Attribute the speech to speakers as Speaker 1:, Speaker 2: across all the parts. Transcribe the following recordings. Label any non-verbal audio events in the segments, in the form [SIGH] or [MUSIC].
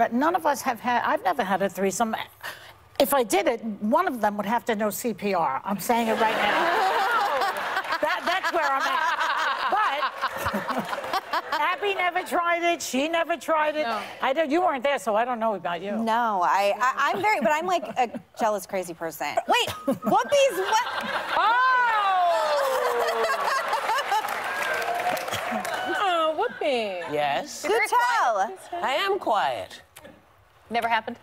Speaker 1: But none of us have had, I've never had a threesome. If I did it, one of them would have to know CPR. I'm saying it right now. [LAUGHS] that, that's where I'm at. But [LAUGHS] Abby never tried it. She never tried it.
Speaker 2: No.
Speaker 1: I don't, you weren't there, so I don't know about you.
Speaker 3: No, I, I I'm very, but I'm like a jealous crazy person. Wait, Whoopi's what?
Speaker 2: Oh, [LAUGHS] oh Whoopi.
Speaker 4: Yes,
Speaker 3: Do tell.
Speaker 4: I am quiet.
Speaker 2: Never happened.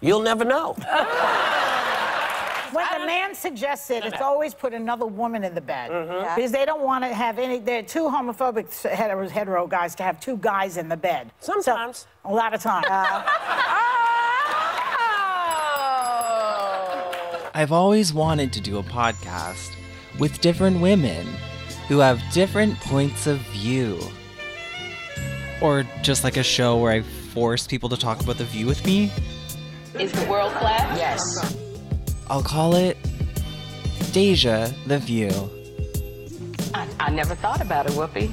Speaker 4: You'll never know.
Speaker 1: When the man suggests it, it's always put another woman in the bed. Mm-hmm.
Speaker 3: Yeah.
Speaker 1: Because they don't want to have any, they're too homophobic hetero, hetero guys to have two guys in the bed. So,
Speaker 4: Sometimes.
Speaker 1: a lot of times. Oh.
Speaker 5: I've always wanted to do a podcast with different women who have different points of view. Or just like a show where I force people to talk about the view with me.
Speaker 2: Is the world flat?
Speaker 4: Yes.
Speaker 5: I'll call it Deja the View.
Speaker 2: I, I never thought about it, Whoopi.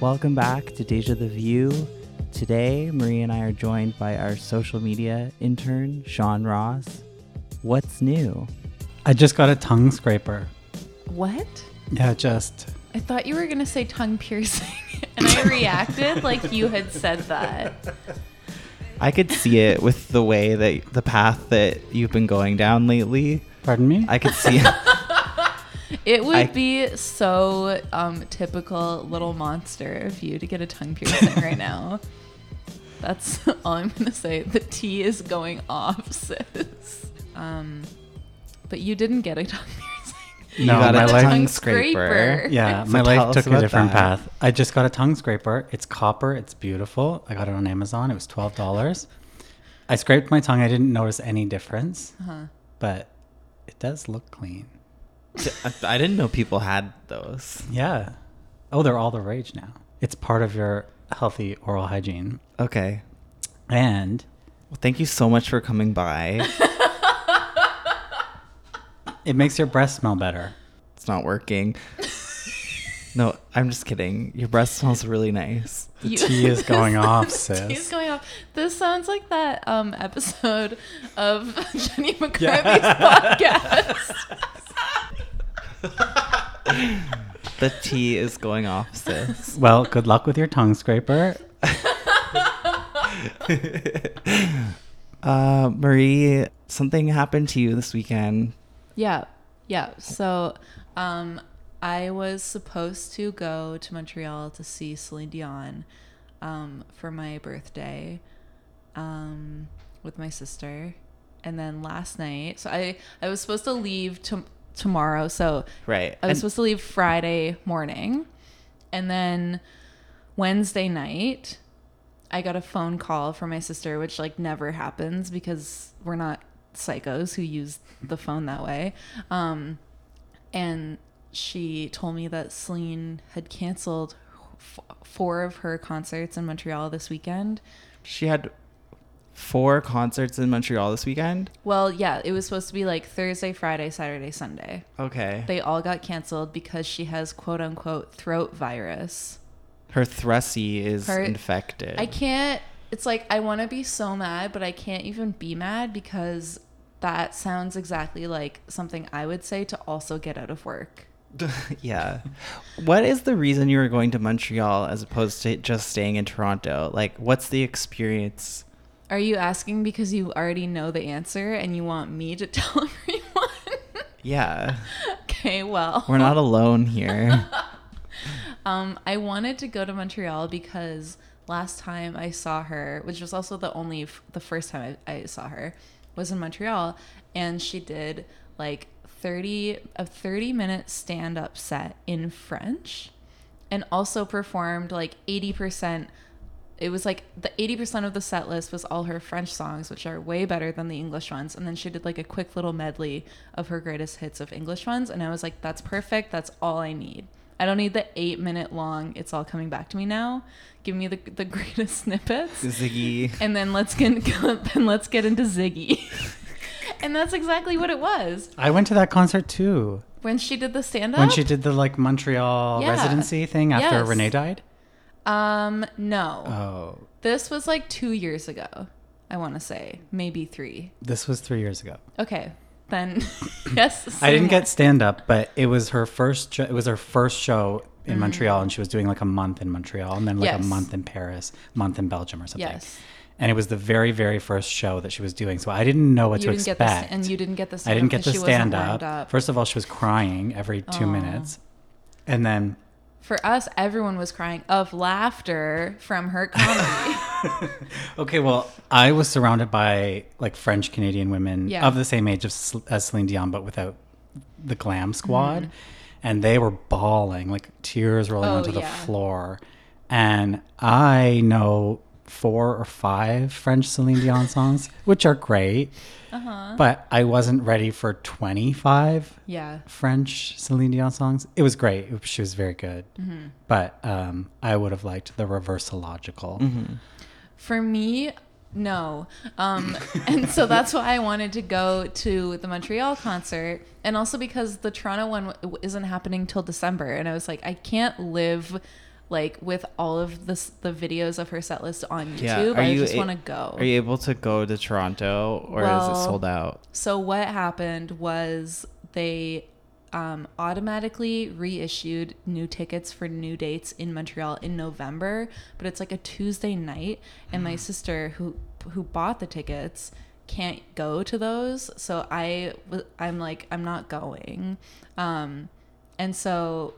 Speaker 5: Welcome back to Deja the View. Today, Marie and I are joined by our social media intern, Sean Ross. What's new?
Speaker 6: I just got a tongue scraper.
Speaker 7: What?
Speaker 6: Yeah, just.
Speaker 7: I thought you were gonna say tongue piercing, [LAUGHS] and I reacted like you had said that.
Speaker 5: I could see it with the way that the path that you've been going down lately.
Speaker 6: Pardon me?
Speaker 5: I could see [LAUGHS]
Speaker 7: It It would
Speaker 5: I-
Speaker 7: be so um, typical little monster of you to get a tongue piercing right now. That's [LAUGHS] all I'm gonna say. The T is going off, sis. Um, but you didn't get a tongue piercing.
Speaker 5: You
Speaker 6: No,
Speaker 5: got
Speaker 6: my
Speaker 5: a
Speaker 6: leg-
Speaker 5: tongue
Speaker 7: Tongue
Speaker 5: scraper.
Speaker 7: scraper.
Speaker 6: yeah, [LAUGHS]
Speaker 5: So
Speaker 6: my life took a different
Speaker 5: that.
Speaker 6: path. I just got a tongue scraper. It's copper. It's beautiful. I got it on Amazon. It was twelve dollars. I scraped my tongue. I didn't notice any difference,
Speaker 7: Uh-huh.
Speaker 6: but it does look clean.
Speaker 5: I- I didn't know people had those.
Speaker 6: Yeah. Oh, they're all the rage now. It's part of your healthy oral hygiene.
Speaker 5: Okay.
Speaker 6: And
Speaker 5: Well, thank you so much for coming by. [LAUGHS]
Speaker 6: it makes your breath smell better.
Speaker 5: it's not working. No, I'm just kidding. Your breath smells really nice.
Speaker 6: The
Speaker 7: You-
Speaker 6: tea is [LAUGHS] going off, sis.
Speaker 7: He's
Speaker 6: sis.
Speaker 7: going off. This sounds like that um, episode of [LAUGHS] Jenny McCarthy's podcast. [LAUGHS]
Speaker 5: The tea is going off, sis.
Speaker 6: Well, good luck with your tongue scraper.
Speaker 5: Uh, Marie, something happened to you this weekend.
Speaker 7: Yeah, yeah. So, um, I was supposed to go to Montreal to see Celine Dion, um, for my birthday, um, with my sister, and then last night. So I I was supposed to leave to, tomorrow. So
Speaker 5: Right.
Speaker 7: I was
Speaker 5: And-
Speaker 7: supposed to leave Friday morning, and then Wednesday night, I got a phone call from my sister, which like never happens because we're not psychos who use the phone that way. Um, and she told me that Celine had canceled f- four of her concerts in Montreal this weekend.
Speaker 5: She had four concerts in Montreal this weekend.
Speaker 7: Well, yeah, it was supposed to be like Thursday, Friday, Saturday, Sunday.
Speaker 5: Okay.
Speaker 7: They all got canceled because she has quote unquote throat virus.
Speaker 5: Her thrusy is
Speaker 7: Her-
Speaker 5: infected.
Speaker 7: I can't. It's like I want to be so mad, but I can't even be mad because that sounds exactly like something I would say to also get out of work. [LAUGHS]
Speaker 5: yeah. What is the reason you were going to Montreal as opposed to just staying in Toronto? Like, what's the experience?
Speaker 7: Are you asking because you already know the answer and you want me to [LAUGHS] tell everyone?
Speaker 5: Yeah. [LAUGHS]
Speaker 7: okay, well.
Speaker 5: We're not alone here.
Speaker 7: Um, I wanted to go to Montreal because last time I saw her, which was also the only, f- the first time I, I saw her, was in Montreal, and she did like thirty a thirty minute stand up set in French, and also performed like eighty percent. It was like the eighty percent of the set list was all her French songs, which are way better than the English ones, and then she did like a quick little medley of her greatest hits of English ones, and I was like, that's perfect. That's all I need. I don't need the eight minute long. It's all coming back to me now. Give me the the [LAUGHS] greatest snippets,
Speaker 5: Ziggy.
Speaker 7: and then let's get [LAUGHS] then let's get into Ziggy. [LAUGHS] and that's exactly what it was
Speaker 6: I went to that concert too.
Speaker 7: when she did the stand up.
Speaker 6: When she did the like Montreal
Speaker 7: Yeah.
Speaker 6: residency thing after
Speaker 7: Yes.
Speaker 6: Renee died.
Speaker 7: um no,
Speaker 6: Oh.
Speaker 7: This was like two years ago. I want to say maybe three.
Speaker 6: This was three years ago.
Speaker 7: Okay, then [LAUGHS] yes.
Speaker 6: I didn't get stand up, but it was her first. jo- It was her first show in mm. Montreal, and she was doing like a month in Montreal, and then like.
Speaker 7: Yes.
Speaker 6: a month in Paris, month in Belgium, or something.
Speaker 7: Yes.
Speaker 6: And it was the very, very first show that she was doing, so I didn't know what
Speaker 7: You
Speaker 6: to
Speaker 7: didn't get the
Speaker 6: expect.
Speaker 7: and you didn't get the
Speaker 6: I
Speaker 7: stand
Speaker 6: didn't
Speaker 7: up
Speaker 6: get the stand up.
Speaker 7: up.
Speaker 6: First of all, she was crying every two minutes, and then
Speaker 7: For us, everyone was crying of laughter from her comedy. [LAUGHS]
Speaker 6: Okay, well, I was surrounded by like French Canadian women
Speaker 7: Yeah.
Speaker 6: of the same age as Celine Dion, but without the glam squad, and they were bawling, like tears rolling
Speaker 7: Mm-hmm. Oh,
Speaker 6: onto the floor. And I know four or five French Celine Dion songs, [LAUGHS] which are great,
Speaker 7: Uh-huh.
Speaker 6: but I wasn't ready for twenty-five
Speaker 7: yeah.
Speaker 6: French Celine Dion songs. It was great; she was very good,
Speaker 7: Mm-hmm.
Speaker 6: but um, I would have liked the reversalogical.
Speaker 7: For me, no. Um, [LAUGHS] and so that's why I wanted to go to the Montreal concert. And also because the Toronto one isn't happening till December. And I was like, I can't live like with all of this, the videos of her set list on YouTube. I just
Speaker 5: a-
Speaker 7: want to go.
Speaker 5: Are you able to go to Toronto or is it sold out?
Speaker 7: So what happened was they um, automatically reissued new tickets for new dates in Montreal in November, but it's like a Tuesday night, and my sister who who bought the tickets can't go to those, so I I'm like I'm not going, um, and so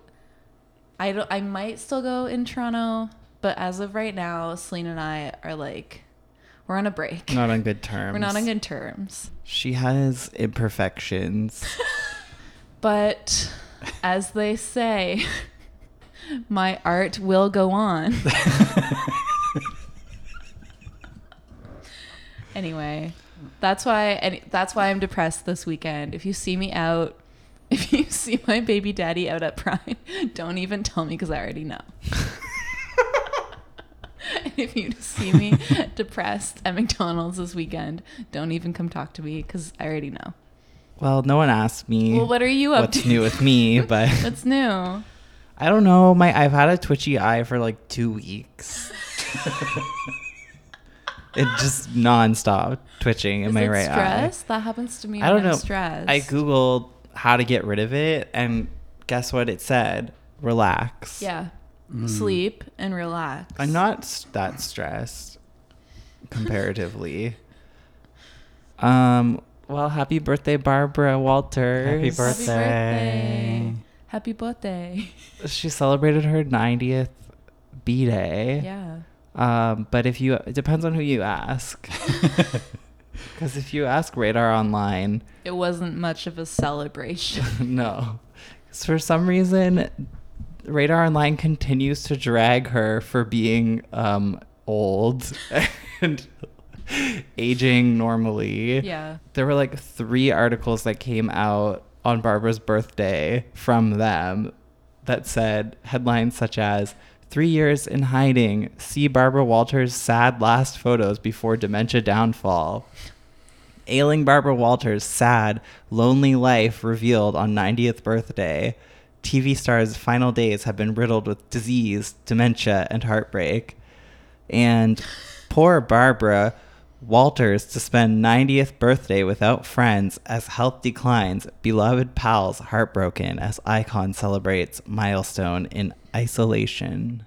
Speaker 7: I don't I might still go in Toronto, but as of right now, Celine and I are like we're on a break.
Speaker 5: Not on good terms.
Speaker 7: We're not on good terms.
Speaker 5: She has imperfections. [LAUGHS]
Speaker 7: But as they say, [LAUGHS] my art will go on. [LAUGHS] anyway, that's why and that's why I'm depressed this weekend. If you see me out, [LAUGHS] if you see my baby daddy out at Pride, [LAUGHS] don't even tell me because I already know. [LAUGHS] If you see me depressed at McDonald's this weekend, don't even come talk to me because I already know.
Speaker 5: well, no one asked me
Speaker 7: Well, what are you up
Speaker 5: what's
Speaker 7: to?
Speaker 5: new with me, but
Speaker 7: What's new?
Speaker 5: I don't know. My I've had a twitchy eye for like two weeks. it just nonstop twitching in
Speaker 7: Is
Speaker 5: my right
Speaker 7: stress? That happens to me.
Speaker 5: I don't know.
Speaker 7: I'm stressed.
Speaker 5: I googled how to get rid of it, and guess what it said? Relax.
Speaker 7: Yeah. Sleep and relax.
Speaker 5: I'm not that stressed comparatively. um. Well, happy birthday, Barbara Walters.
Speaker 6: Happy
Speaker 7: Happy
Speaker 6: birthday.
Speaker 7: birthday. Happy birthday.
Speaker 5: She celebrated her 90th B day.
Speaker 7: Yeah.
Speaker 5: Um, but if you, it depends on who you ask. [LAUGHS] Because if you ask Radar Online,
Speaker 7: It wasn't much of a celebration. [LAUGHS]
Speaker 5: no. Because for some reason, Radar Online continues to drag her for being um, old [LAUGHS] and aging normally.
Speaker 7: yeah.
Speaker 5: There were like three articles that came out on Barbara's birthday from them that said headlines such as Three years in hiding. See Barbara Walters' sad last photos before dementia downfall. Ailing Barbara Walters' sad, lonely life revealed on 90th birthday. TV star's final days have been riddled with disease, dementia, and heartbreak. And poor Barbara Walters to spend 90th birthday without friends as health declines, beloved pals heartbroken as icon celebrates milestone in isolation.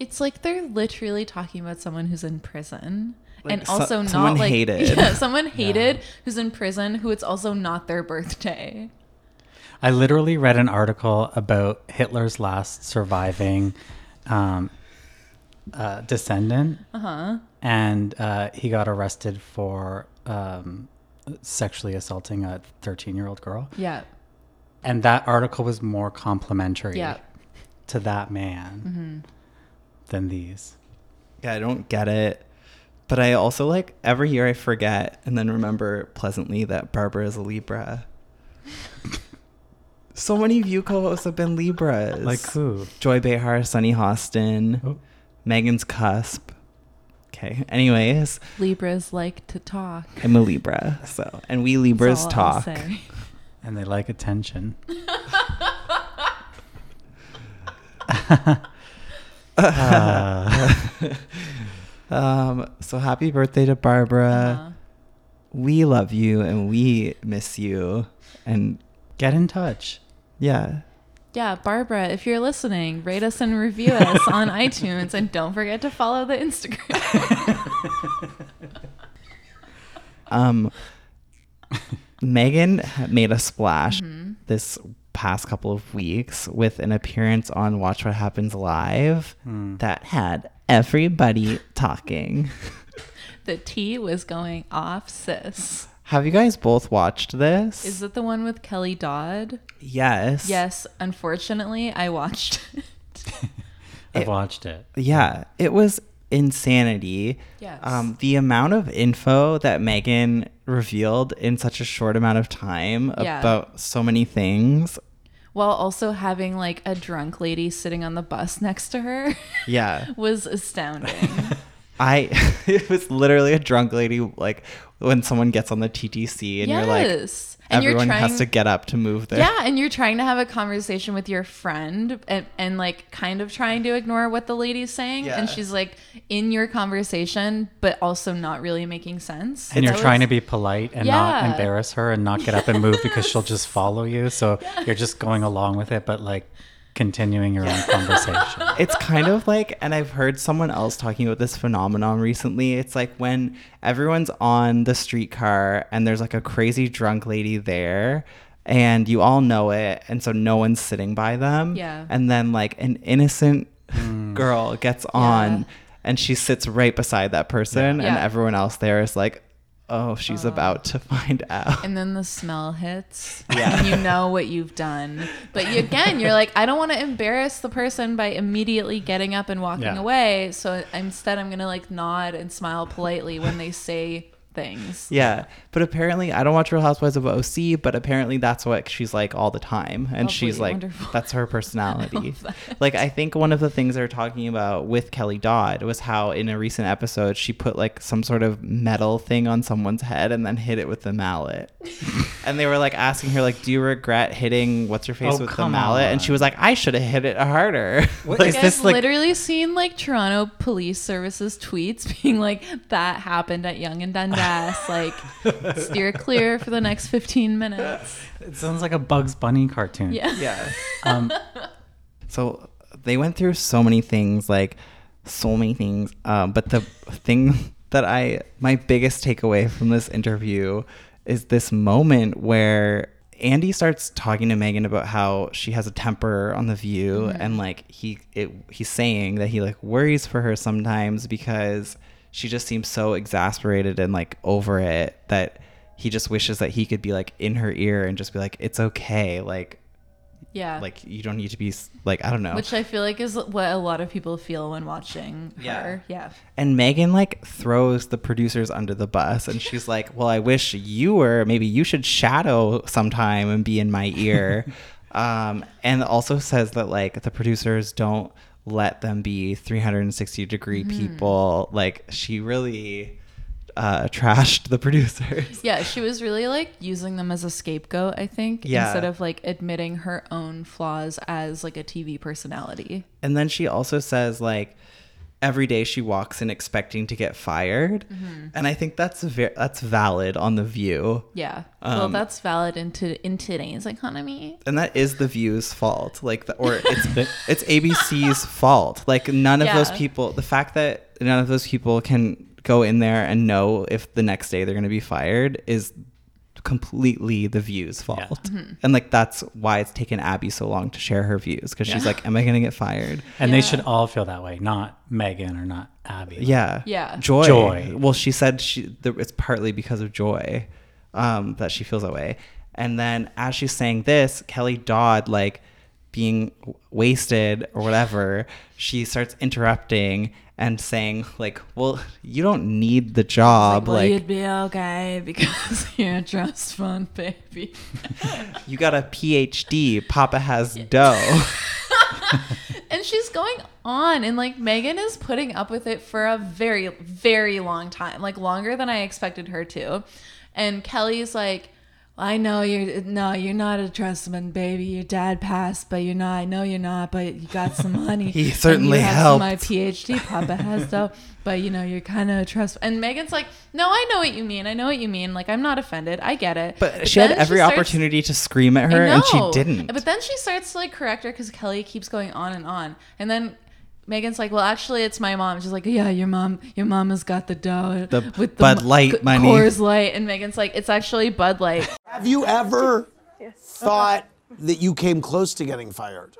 Speaker 7: It's like they're literally talking about someone who's in prison.
Speaker 5: Like
Speaker 7: and
Speaker 5: so-
Speaker 7: also
Speaker 5: someone
Speaker 7: not like [LAUGHS]
Speaker 5: hated.
Speaker 7: Yeah, someone hated who's in prison who it's also not their birthday.
Speaker 6: I literally read an article about Hitler's last surviving um, uh, descendant,
Speaker 7: Uh-huh.
Speaker 6: And uh, he got arrested for um, sexually assaulting a 13 year old girl.
Speaker 7: Yeah.
Speaker 6: And that article was more complimentary
Speaker 7: Yeah.
Speaker 6: to that man than these.
Speaker 5: Yeah, I don't get it. But I also like every year I forget and then remember pleasantly that Barbara is a Libra. so many View co-hosts have been Libras.
Speaker 6: Like who?
Speaker 5: Joy Behar, Sunny Hostin,
Speaker 6: Oh.
Speaker 5: Meghan's Cusp. Okay. Anyways,
Speaker 7: Libras like to talk.
Speaker 5: I'm a Libra. So, and we Libras
Speaker 7: That's all
Speaker 5: talk.
Speaker 7: say.
Speaker 6: And they like attention. [LAUGHS] [LAUGHS]
Speaker 5: Um, so happy birthday to Barbara.
Speaker 7: Uh,
Speaker 5: We love you and we miss you. And
Speaker 6: Get in touch.
Speaker 5: yeah,
Speaker 7: yeah, Barbara, if you're listening, rate us and review us [LAUGHS] on iTunes, and don't forget to follow the Instagram. [LAUGHS]
Speaker 5: um, Meghan made a splash
Speaker 7: Mm-hmm.
Speaker 5: this past couple of weeks with an appearance on Watch What Happens Live that had everybody talking. [LAUGHS]
Speaker 7: the tea was going off, sis.
Speaker 5: Have you guys both watched this?
Speaker 7: Is it the one with Kelly Dodd?
Speaker 5: yes.
Speaker 7: Yes, unfortunately, I watched [LAUGHS] it. [LAUGHS]
Speaker 6: I've
Speaker 5: It-
Speaker 6: watched it.
Speaker 5: Yeah, it was insanity.
Speaker 7: Yes.
Speaker 5: Um, the amount of info that Meghan revealed in such a short amount of time
Speaker 7: Yeah.
Speaker 5: about so many things.
Speaker 7: While also having like a drunk lady sitting on the bus next to her
Speaker 5: Yeah. [LAUGHS]
Speaker 7: was astounding.
Speaker 5: I it was literally a drunk lady like when someone gets on the TTC and you're like
Speaker 7: and
Speaker 5: everyone
Speaker 7: you're trying,
Speaker 5: has to get up to move there.
Speaker 7: Yeah, and you're trying to have a conversation with your friend and, and like kind of trying to ignore what the lady's saying.
Speaker 5: Yeah.
Speaker 7: And she's like in your conversation, but also not really making sense.
Speaker 6: And you're
Speaker 7: That
Speaker 6: trying
Speaker 7: was-
Speaker 6: to be polite and not embarrass her and not get up and move because she'll just [LAUGHS] follow you. So you're just going along with it, but like continuing your own conversation. [LAUGHS]
Speaker 5: it's kind of like and i've heard someone else talking about this phenomenon recently it's like when everyone's on the streetcar and there's like a crazy drunk lady there and you all know it and so no one's sitting by them
Speaker 7: Yeah.
Speaker 5: and then like an innocent mm. girl gets on
Speaker 7: Yeah.
Speaker 5: and she sits right beside that person and
Speaker 7: Yeah.
Speaker 5: everyone else there is like oh she's uh, about to find out
Speaker 7: and then the smell hits
Speaker 5: Yeah.
Speaker 7: and you know what you've done but you, again you're like i don't want to embarrass the person by immediately getting up and walking
Speaker 6: Yeah.
Speaker 7: away so instead i'm gonna like nod and smile politely when they say things
Speaker 5: Yeah, but apparently I don't watch Real Housewives of OC, but apparently that's what she's like all the time, and she's like
Speaker 7: wonderful.
Speaker 5: that's her personality. [LAUGHS] like I think one of the things they're talking about with Kelly Dodd was how in a recent episode she put like some sort of metal thing on someone's head and then hit it with the mallet, [LAUGHS] and they were like asking her like, "Do you regret hitting what's her face
Speaker 6: Oh,
Speaker 5: with the
Speaker 6: come
Speaker 5: mallet?" And she was like, "I should have hit it harder." [LAUGHS]
Speaker 6: What
Speaker 5: Like,
Speaker 6: is
Speaker 7: I've
Speaker 6: this like?
Speaker 7: literally seen like Toronto Police Services tweets being like, "That happened at Yonge and Dundas. Like, steer clear for the next 15 minutes."
Speaker 6: It sounds like a Bugs Bunny cartoon.
Speaker 7: Yeah.
Speaker 5: yeah.
Speaker 6: Um,
Speaker 5: So they went through so many things, like so many things. Um, but the thing that I, my biggest takeaway from this interview is this moment where Andy starts talking to Meghan about how she has a temper on the view, and like he, it, he's saying that he like worries for her sometimes because she just seems so exasperated and like over it that he just wishes that he could be like in her ear and just be like, it's okay, like
Speaker 7: Yeah.
Speaker 5: like you don't need to be like I don't know.
Speaker 7: Which I feel like is what a lot of people feel when watching
Speaker 5: Yeah.
Speaker 7: her. Yeah.
Speaker 5: and Meghan like throws the producers under the bus and she's [LAUGHS] like, "Well, I wish you were maybe you should shadow sometime and be in my ear." [LAUGHS] um and also says that like the producers don't let them be 360 degree people. Like she really uh trashed the producers. [LAUGHS]
Speaker 7: Yeah, she was really like using them as a scapegoat, I think,
Speaker 5: Yeah.
Speaker 7: instead of like admitting her own flaws as like a TV personality.
Speaker 5: And then she also says like every day she walks in expecting to get fired. And I think that's ve- that's valid on the view.
Speaker 7: Yeah. well,
Speaker 5: Um,
Speaker 7: that's valid in, to, in today's economy.
Speaker 5: and that is the view's fault like the, or [LAUGHS] it's it's abc's fault like none of those people the fact that none of those people can go in there and know if the next day they're going to be fired is completely the view's fault
Speaker 7: Mm-hmm.
Speaker 5: and like that's why it's taken abby so long to share her views because she's like am i going to get fired
Speaker 6: and they should all feel that way, not Meghan or not Abby.
Speaker 5: yeah
Speaker 7: Yeah.
Speaker 5: joy
Speaker 6: Joy.
Speaker 5: well she said she the, it's partly because of joy um that she feels that way and then as she's saying this kelly dodd like being wasted or whatever she starts interrupting and saying like well you don't need the job
Speaker 7: well,
Speaker 5: like,
Speaker 7: you'd be okay because [LAUGHS] you're a trust fund baby. [LAUGHS]
Speaker 5: you got a phd papa has dough [LAUGHS]
Speaker 7: and she's going on, and like Meghan is putting up with it for a very, very long time, like longer than I expected her to. And Kelly's like, I know you're no, you're not a trustman, baby. Your dad passed, but you're not. I know you're not, but you got some [LAUGHS] money.
Speaker 5: He certainly helped.
Speaker 7: My PhD, Papa has though, [LAUGHS] but you know you're kind of a trust. And Meghan's like, no, I know what you mean. I know what you mean. Like I'm not offended. I get it.
Speaker 5: But, she had every
Speaker 7: starts-
Speaker 5: opportunity to scream at her, and she didn't.
Speaker 7: But then she starts to like correct her because Kelly keeps going on and on, and then. Meghan's like, well, actually, it's my mom. She's like, yeah, your mom, your mom has got the dough
Speaker 5: The
Speaker 7: with
Speaker 5: Bud Light
Speaker 7: C-
Speaker 5: money.
Speaker 7: Coors Light, and Meghan's like, it's actually Bud Light. [LAUGHS]
Speaker 8: Have you ever thought that you came close to getting fired?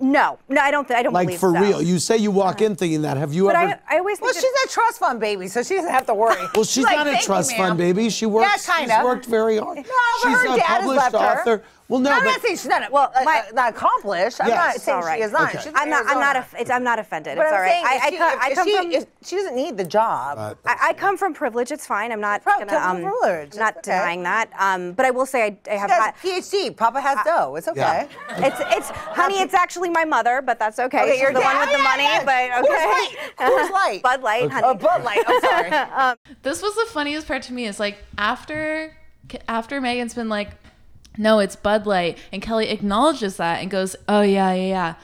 Speaker 9: No, no, I don't. Th- I don't
Speaker 8: Like
Speaker 9: believe
Speaker 8: for
Speaker 9: so.
Speaker 8: real? You say you walk in thinking that. Have you
Speaker 9: But
Speaker 8: ever?
Speaker 9: I, I always
Speaker 10: Well,
Speaker 9: think
Speaker 10: she's a trust fund baby, so she doesn't have to worry.
Speaker 8: well, she's
Speaker 10: like,
Speaker 8: not a
Speaker 10: "Thank you,
Speaker 8: trust fund baby. She works.
Speaker 10: Yeah, kind
Speaker 8: She's
Speaker 10: of.
Speaker 8: worked very hard.
Speaker 10: No, but
Speaker 8: she's
Speaker 10: her
Speaker 8: a
Speaker 10: dad has
Speaker 8: published
Speaker 10: author. her.
Speaker 8: Author. Well, no,
Speaker 10: I'm
Speaker 8: but
Speaker 10: not saying she's not well, uh,
Speaker 9: My-
Speaker 10: uh, not accomplished. I'm
Speaker 8: Yes.
Speaker 10: not
Speaker 8: It's
Speaker 10: saying
Speaker 9: all right.
Speaker 10: she is not.
Speaker 8: Okay.
Speaker 10: She's
Speaker 9: I'm not. I'm not. Aff- it's, I'm not offended.
Speaker 10: But
Speaker 9: it's
Speaker 10: I'm
Speaker 9: all right.
Speaker 10: saying,
Speaker 9: I,
Speaker 10: she,
Speaker 9: I come
Speaker 10: she,
Speaker 9: from.
Speaker 10: if she doesn't need the job.
Speaker 9: I, I come from privilege. It's fine. I'm not
Speaker 10: Pro-
Speaker 9: gonna,
Speaker 10: from
Speaker 9: um,
Speaker 10: privilege.
Speaker 9: not
Speaker 10: okay.
Speaker 9: denying that. Um, but I will say I, I have
Speaker 10: She has a PhD. Papa has dough. It's okay. [LAUGHS]
Speaker 9: It's it's honey. It's actually my mother, but that's okay.
Speaker 10: Okay,
Speaker 9: She's
Speaker 10: you're
Speaker 9: the one with the money, but
Speaker 10: Coors
Speaker 9: okay.
Speaker 10: Light. Coors Light. [LAUGHS]
Speaker 9: Bud Light, honey.
Speaker 10: Oh, Bud Light. I'm sorry. [LAUGHS]
Speaker 7: this was the funniest part to me is like after after Meghan's been like, no, it's Bud Light, and Kelly acknowledges that and goes, oh yeah, yeah, yeah.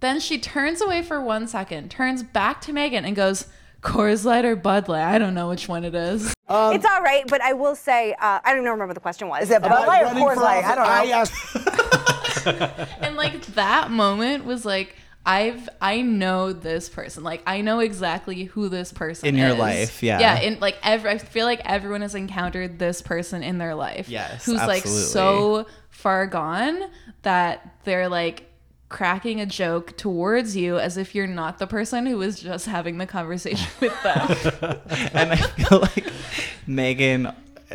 Speaker 7: Then she turns away for one second, turns back to Meghan and goes, Coors Light or Bud Light? I don't know which one it is.
Speaker 9: it's all right, but I will say uh, I don't even remember what the question was.
Speaker 10: Is it Bud Light or
Speaker 8: running
Speaker 10: Coors Light? I don't know.
Speaker 8: I [LAUGHS] asked. [LAUGHS]
Speaker 7: and like that moment was like I've I know this person. Like I know exactly who this person is
Speaker 5: In your
Speaker 7: is.
Speaker 5: life, yeah.
Speaker 7: Yeah, and like every I feel like everyone has encountered this person in their life.
Speaker 5: Yes,
Speaker 7: Who's like so far gone that they're like cracking a joke towards you as if you're not the person who was just having the conversation [LAUGHS] with them. [LAUGHS]
Speaker 5: and I feel like Meghan,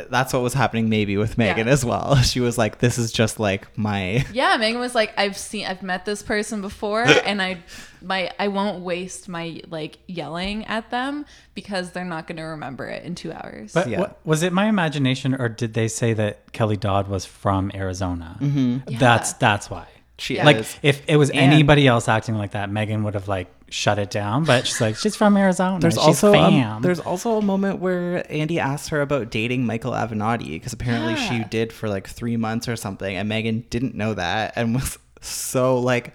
Speaker 5: that's what was happening maybe with Meghan
Speaker 7: Yeah.
Speaker 5: as well. [LAUGHS] She was like, this is just like my. [LAUGHS]
Speaker 7: yeah, Meghan was like, I've seen I've met this person before [LAUGHS] and I my I won't waste my like yelling at them because they're not gonna remember it in two hours.
Speaker 6: But
Speaker 5: Yeah.
Speaker 6: wa- was it my imagination, or did they say that Kelly Dodd was from Arizona? Mm-hmm. That's that's why.
Speaker 5: She
Speaker 7: Yeah.
Speaker 6: Like
Speaker 5: is.
Speaker 6: if it was
Speaker 5: And-
Speaker 6: anybody else acting like that, Meghan would have like shut it down. But she's like, she's from Arizona.
Speaker 5: There's
Speaker 6: she's
Speaker 5: also um,
Speaker 6: fam.
Speaker 5: there's also a moment where Andy asked her about dating Michael Avenatti because apparently she did for like three months or something, and Meghan didn't know that and was so like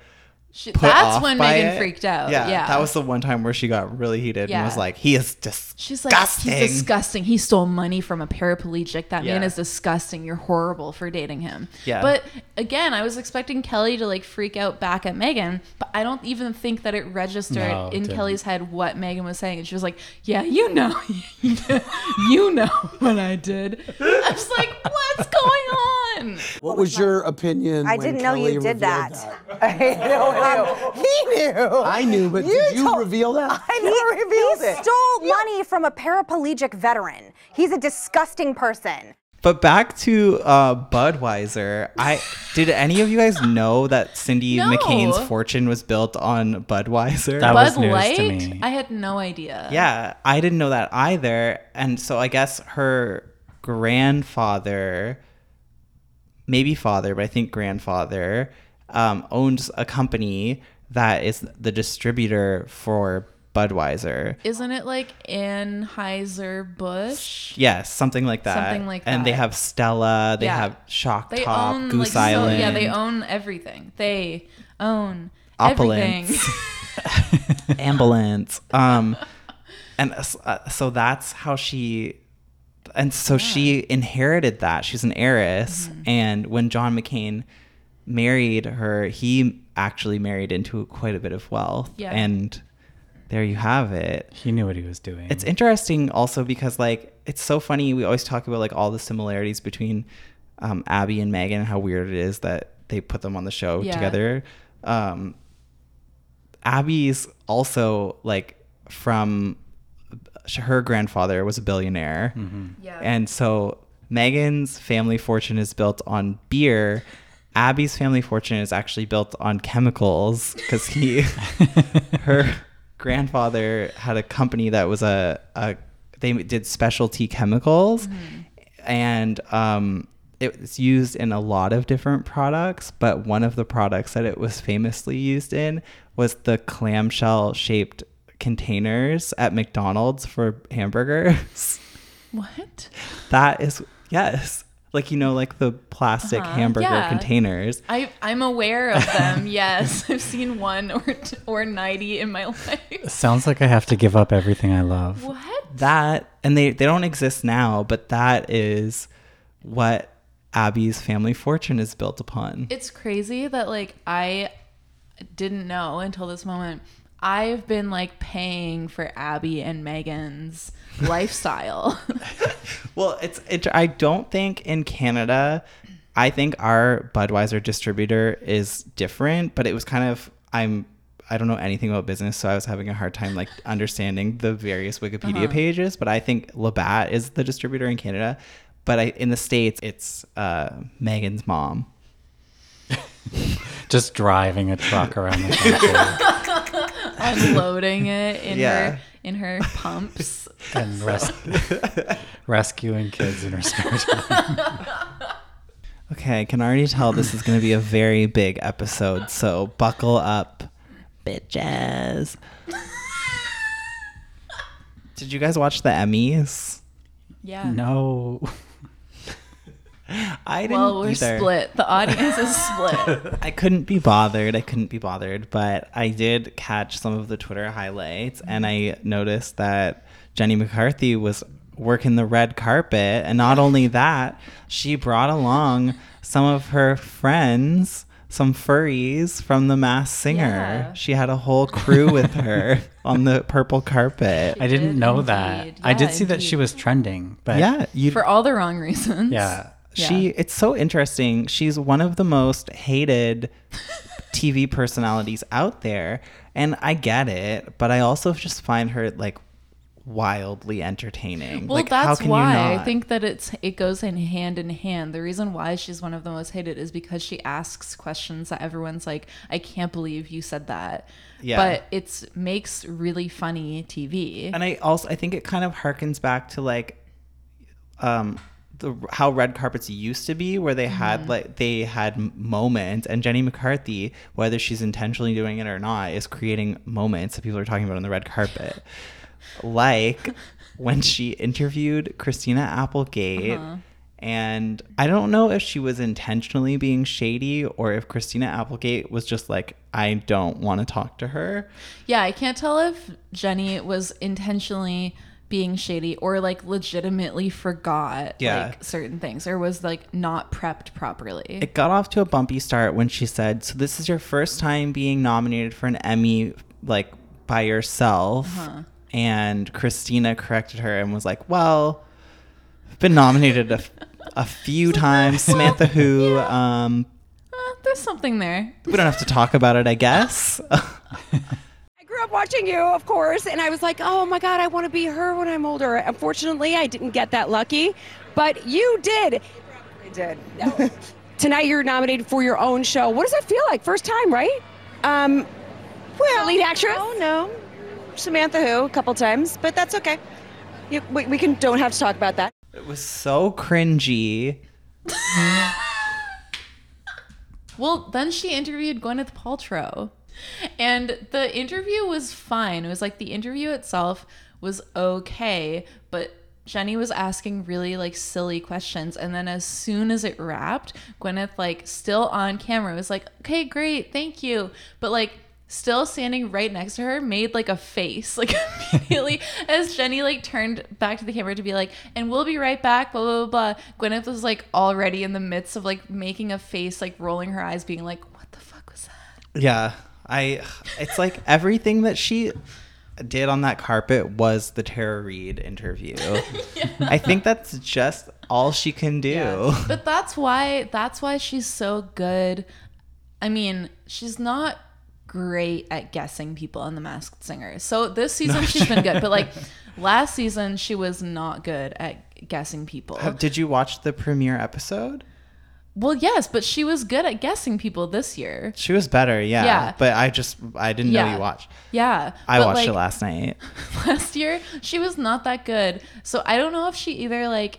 Speaker 7: She,
Speaker 5: put
Speaker 7: that's
Speaker 5: off
Speaker 7: when
Speaker 5: by
Speaker 7: Meghan
Speaker 5: it.
Speaker 7: freaked out.
Speaker 5: Yeah,
Speaker 7: Yeah,
Speaker 5: that was the one time where she got really heated and was like, "He is disgusting."
Speaker 7: She's like, he's disgusting. He stole money from a paraplegic. That man is disgusting. You're horrible for dating him.
Speaker 5: Yeah.
Speaker 7: But again, I was expecting Kelly to like freak out back at Meghan, but I don't even think that it registered
Speaker 6: No,
Speaker 7: in
Speaker 6: didn't.
Speaker 7: Kelly's head what Meghan was saying. And she was like, Yeah, you know, [LAUGHS] [LAUGHS] you know what I did. I was like, What's going on?
Speaker 8: What was your opinion?
Speaker 9: I didn't know
Speaker 8: Kelly
Speaker 9: you did
Speaker 8: revealed
Speaker 9: that. [LAUGHS]
Speaker 10: I know, he knew.
Speaker 8: I knew, but
Speaker 10: You
Speaker 8: did you
Speaker 10: told-
Speaker 8: reveal that? [LAUGHS]
Speaker 10: I never revealed
Speaker 9: he
Speaker 10: it.
Speaker 9: stole money from a paraplegic veteran. He's a disgusting person.
Speaker 5: But back to uh, Budweiser, I did any of you guys know that Cindy
Speaker 7: No.
Speaker 5: McCain's fortune was built on Budweiser?
Speaker 6: That was news
Speaker 7: Light?
Speaker 6: to me.
Speaker 7: I had no idea.
Speaker 5: Yeah, I didn't know that either. And so I guess her grandfather, maybe father, but I think grandfather, um, owns a company that is the distributor for Budweiser.
Speaker 7: Isn't it like Anheuser Busch?
Speaker 5: Yes, something like that.
Speaker 7: Something like
Speaker 5: And they have Stella, they
Speaker 7: Yeah.
Speaker 5: have Shock
Speaker 7: They
Speaker 5: Top,
Speaker 7: own
Speaker 5: Goose
Speaker 7: like, so-
Speaker 5: Island.
Speaker 7: yeah, they own everything. They own
Speaker 5: Opulence.
Speaker 7: everything. [LAUGHS] [LAUGHS]
Speaker 5: ambulance. Um, and uh, so that's how she, and so she inherited that. She's an heiress,
Speaker 7: Mm-hmm.
Speaker 5: and when John McCain married her, he actually married into quite a bit of wealth.
Speaker 7: Yeah.
Speaker 5: And there you have it.
Speaker 6: he knew what he was doing.
Speaker 5: It's interesting also because like it's so funny. We always talk about like all the similarities between um, Abby and Meghan and how weird it is that they put them on the show
Speaker 7: Yeah.
Speaker 5: together. Um, Abby's also like from her grandfather was a billionaire,
Speaker 7: Yeah.
Speaker 5: and so Meghan's family fortune is built on beer. Abby's family fortune is actually built on chemicals because he, [LAUGHS] her grandfather had a company that was a, a they did specialty chemicals, and um, it was used in a lot of different products. But one of the products that it was famously used in was the clamshell shaped containers at McDonald's for hamburgers. [LAUGHS]
Speaker 7: what?
Speaker 5: That is yes. like you know, like the plastic
Speaker 7: Uh-huh.
Speaker 5: hamburger
Speaker 7: Yeah.
Speaker 5: containers.
Speaker 7: I I'm aware of them. [LAUGHS] yes, [LAUGHS] I've seen one or t- or ninety in my life.
Speaker 6: Sounds like I have to give up everything I love.
Speaker 7: What?
Speaker 5: That and they they don't exist now, but that is what Abby's family fortune is built upon.
Speaker 7: It's crazy that like I didn't know until this moment. I've been like paying for Abby and Meghan's lifestyle. [LAUGHS]
Speaker 5: Well, it's it. I don't think in Canada, I think our Budweiser distributor is different, but it was kind of I'm I don't know anything about business, so I was having a hard time like understanding the various Wikipedia
Speaker 7: Uh-huh.
Speaker 5: pages. But I think Labatt is the distributor in Canada, but I, in the states it's uh, Meghan's mom. [LAUGHS]
Speaker 6: Just driving a truck around the country [LAUGHS]
Speaker 7: unloading it [LAUGHS] in
Speaker 5: Yeah.
Speaker 7: her in her pumps. [LAUGHS]
Speaker 6: and res- rescuing kids in her spare time. [LAUGHS]
Speaker 5: Okay, I can already tell this is going to be a very big episode, so buckle up, bitches. Did you guys watch the Emmys?
Speaker 7: Yeah.
Speaker 6: No.
Speaker 5: I didn't
Speaker 7: Well, we're
Speaker 5: either.
Speaker 7: split. The audience is [LAUGHS] split.
Speaker 5: I couldn't be bothered. I couldn't be bothered, but I did catch some of the Twitter highlights and I noticed that Jenny McCarthy was working the red carpet. And not only that, she brought along some of her friends, some furries from The Masked Singer.
Speaker 7: Yeah.
Speaker 5: She had a whole crew with her [LAUGHS] on the purple carpet.
Speaker 6: I didn't
Speaker 7: did
Speaker 6: know that.
Speaker 7: indeed.
Speaker 6: I did
Speaker 7: Yeah,
Speaker 6: see that she was trending, but
Speaker 5: yeah, you
Speaker 7: For all the wrong reasons.
Speaker 6: yeah.
Speaker 5: She it's so interesting. She's one of the most hated [LAUGHS] TV personalities out there, and I get it, but I also just find her like wildly entertaining.
Speaker 7: Well,
Speaker 5: like, how
Speaker 7: that's why I think that it's it goes in hand in hand. The reason why she's one of the most hated is because she asks questions that everyone's like, "I can't believe you said that."
Speaker 5: Yeah.
Speaker 7: But it's makes really funny TV.
Speaker 5: And I also I think it kind of harkens back to like um the how red carpets used to be where they
Speaker 7: Mm-hmm.
Speaker 5: had like they had moments and Jenny McCarthy whether she's intentionally doing it or not is creating moments that people are talking about on the red carpet [LAUGHS] like when she interviewed Christina Applegate
Speaker 7: Uh-huh.
Speaker 5: and I don't know if she was intentionally being shady or if Christina Applegate was just like I don't want to talk to her
Speaker 7: Yeah, I can't tell if Jenny was intentionally being shady or like legitimately forgot
Speaker 5: Yeah.
Speaker 7: like certain things or was like not prepped properly.
Speaker 5: It got off to a bumpy start when she said, "So this is your first time being nominated for an Emmy, like by yourself." And Christina corrected her and was like, "Well, I've been nominated a, a few [LAUGHS] times. Samantha, who [LAUGHS] um,
Speaker 7: Uh, there's something there.
Speaker 5: we don't have to talk about it, I guess." [LAUGHS]
Speaker 10: I grew up watching you, of course, and I was like, oh my God, I want to be her when I'm older. Unfortunately, I didn't get that lucky, but you did. I did. [LAUGHS] Tonight, you're nominated for your own show. What does that feel like? First time, right? Um, well, lead actress?
Speaker 11: Oh no, Samantha Who a couple times, but that's okay. You, we, we can don't have to talk about that.
Speaker 5: it was so cringy. [LAUGHS]
Speaker 7: Well, then she interviewed Gwyneth Paltrow. And the interview was fine. It was like the interview itself was okay, but Jenny was asking really like silly questions. And then as soon as it wrapped, Gwyneth, like still on camera, was like, okay, great, thank you. But like, still standing right next to her made like a face [LAUGHS] like immediately as jenny like turned back to the camera to be like and we'll be right back blah blah blah, blah. gwyneth was like already in the midst of like making a face like rolling her eyes being like what the fuck was that
Speaker 5: Yeah, I. It's like everything that she did on that carpet was the Tara Reid interview. [LAUGHS] I think that's just all she can do.
Speaker 7: but that's why that's why she's so good i mean she's not great at guessing people on the masked singer so this season she's been good but like [LAUGHS] last season she was not good at guessing people
Speaker 5: Uh, Did you watch the premiere episode?
Speaker 7: Well yes but she was good at guessing people this year
Speaker 5: She was better, yeah.
Speaker 7: Yeah.
Speaker 5: But I just I didn't know you watched.
Speaker 7: yeah
Speaker 5: I
Speaker 7: but,
Speaker 5: watched
Speaker 7: like,
Speaker 5: it last night. [LAUGHS]
Speaker 7: last year she was not that good so i don't know if she either like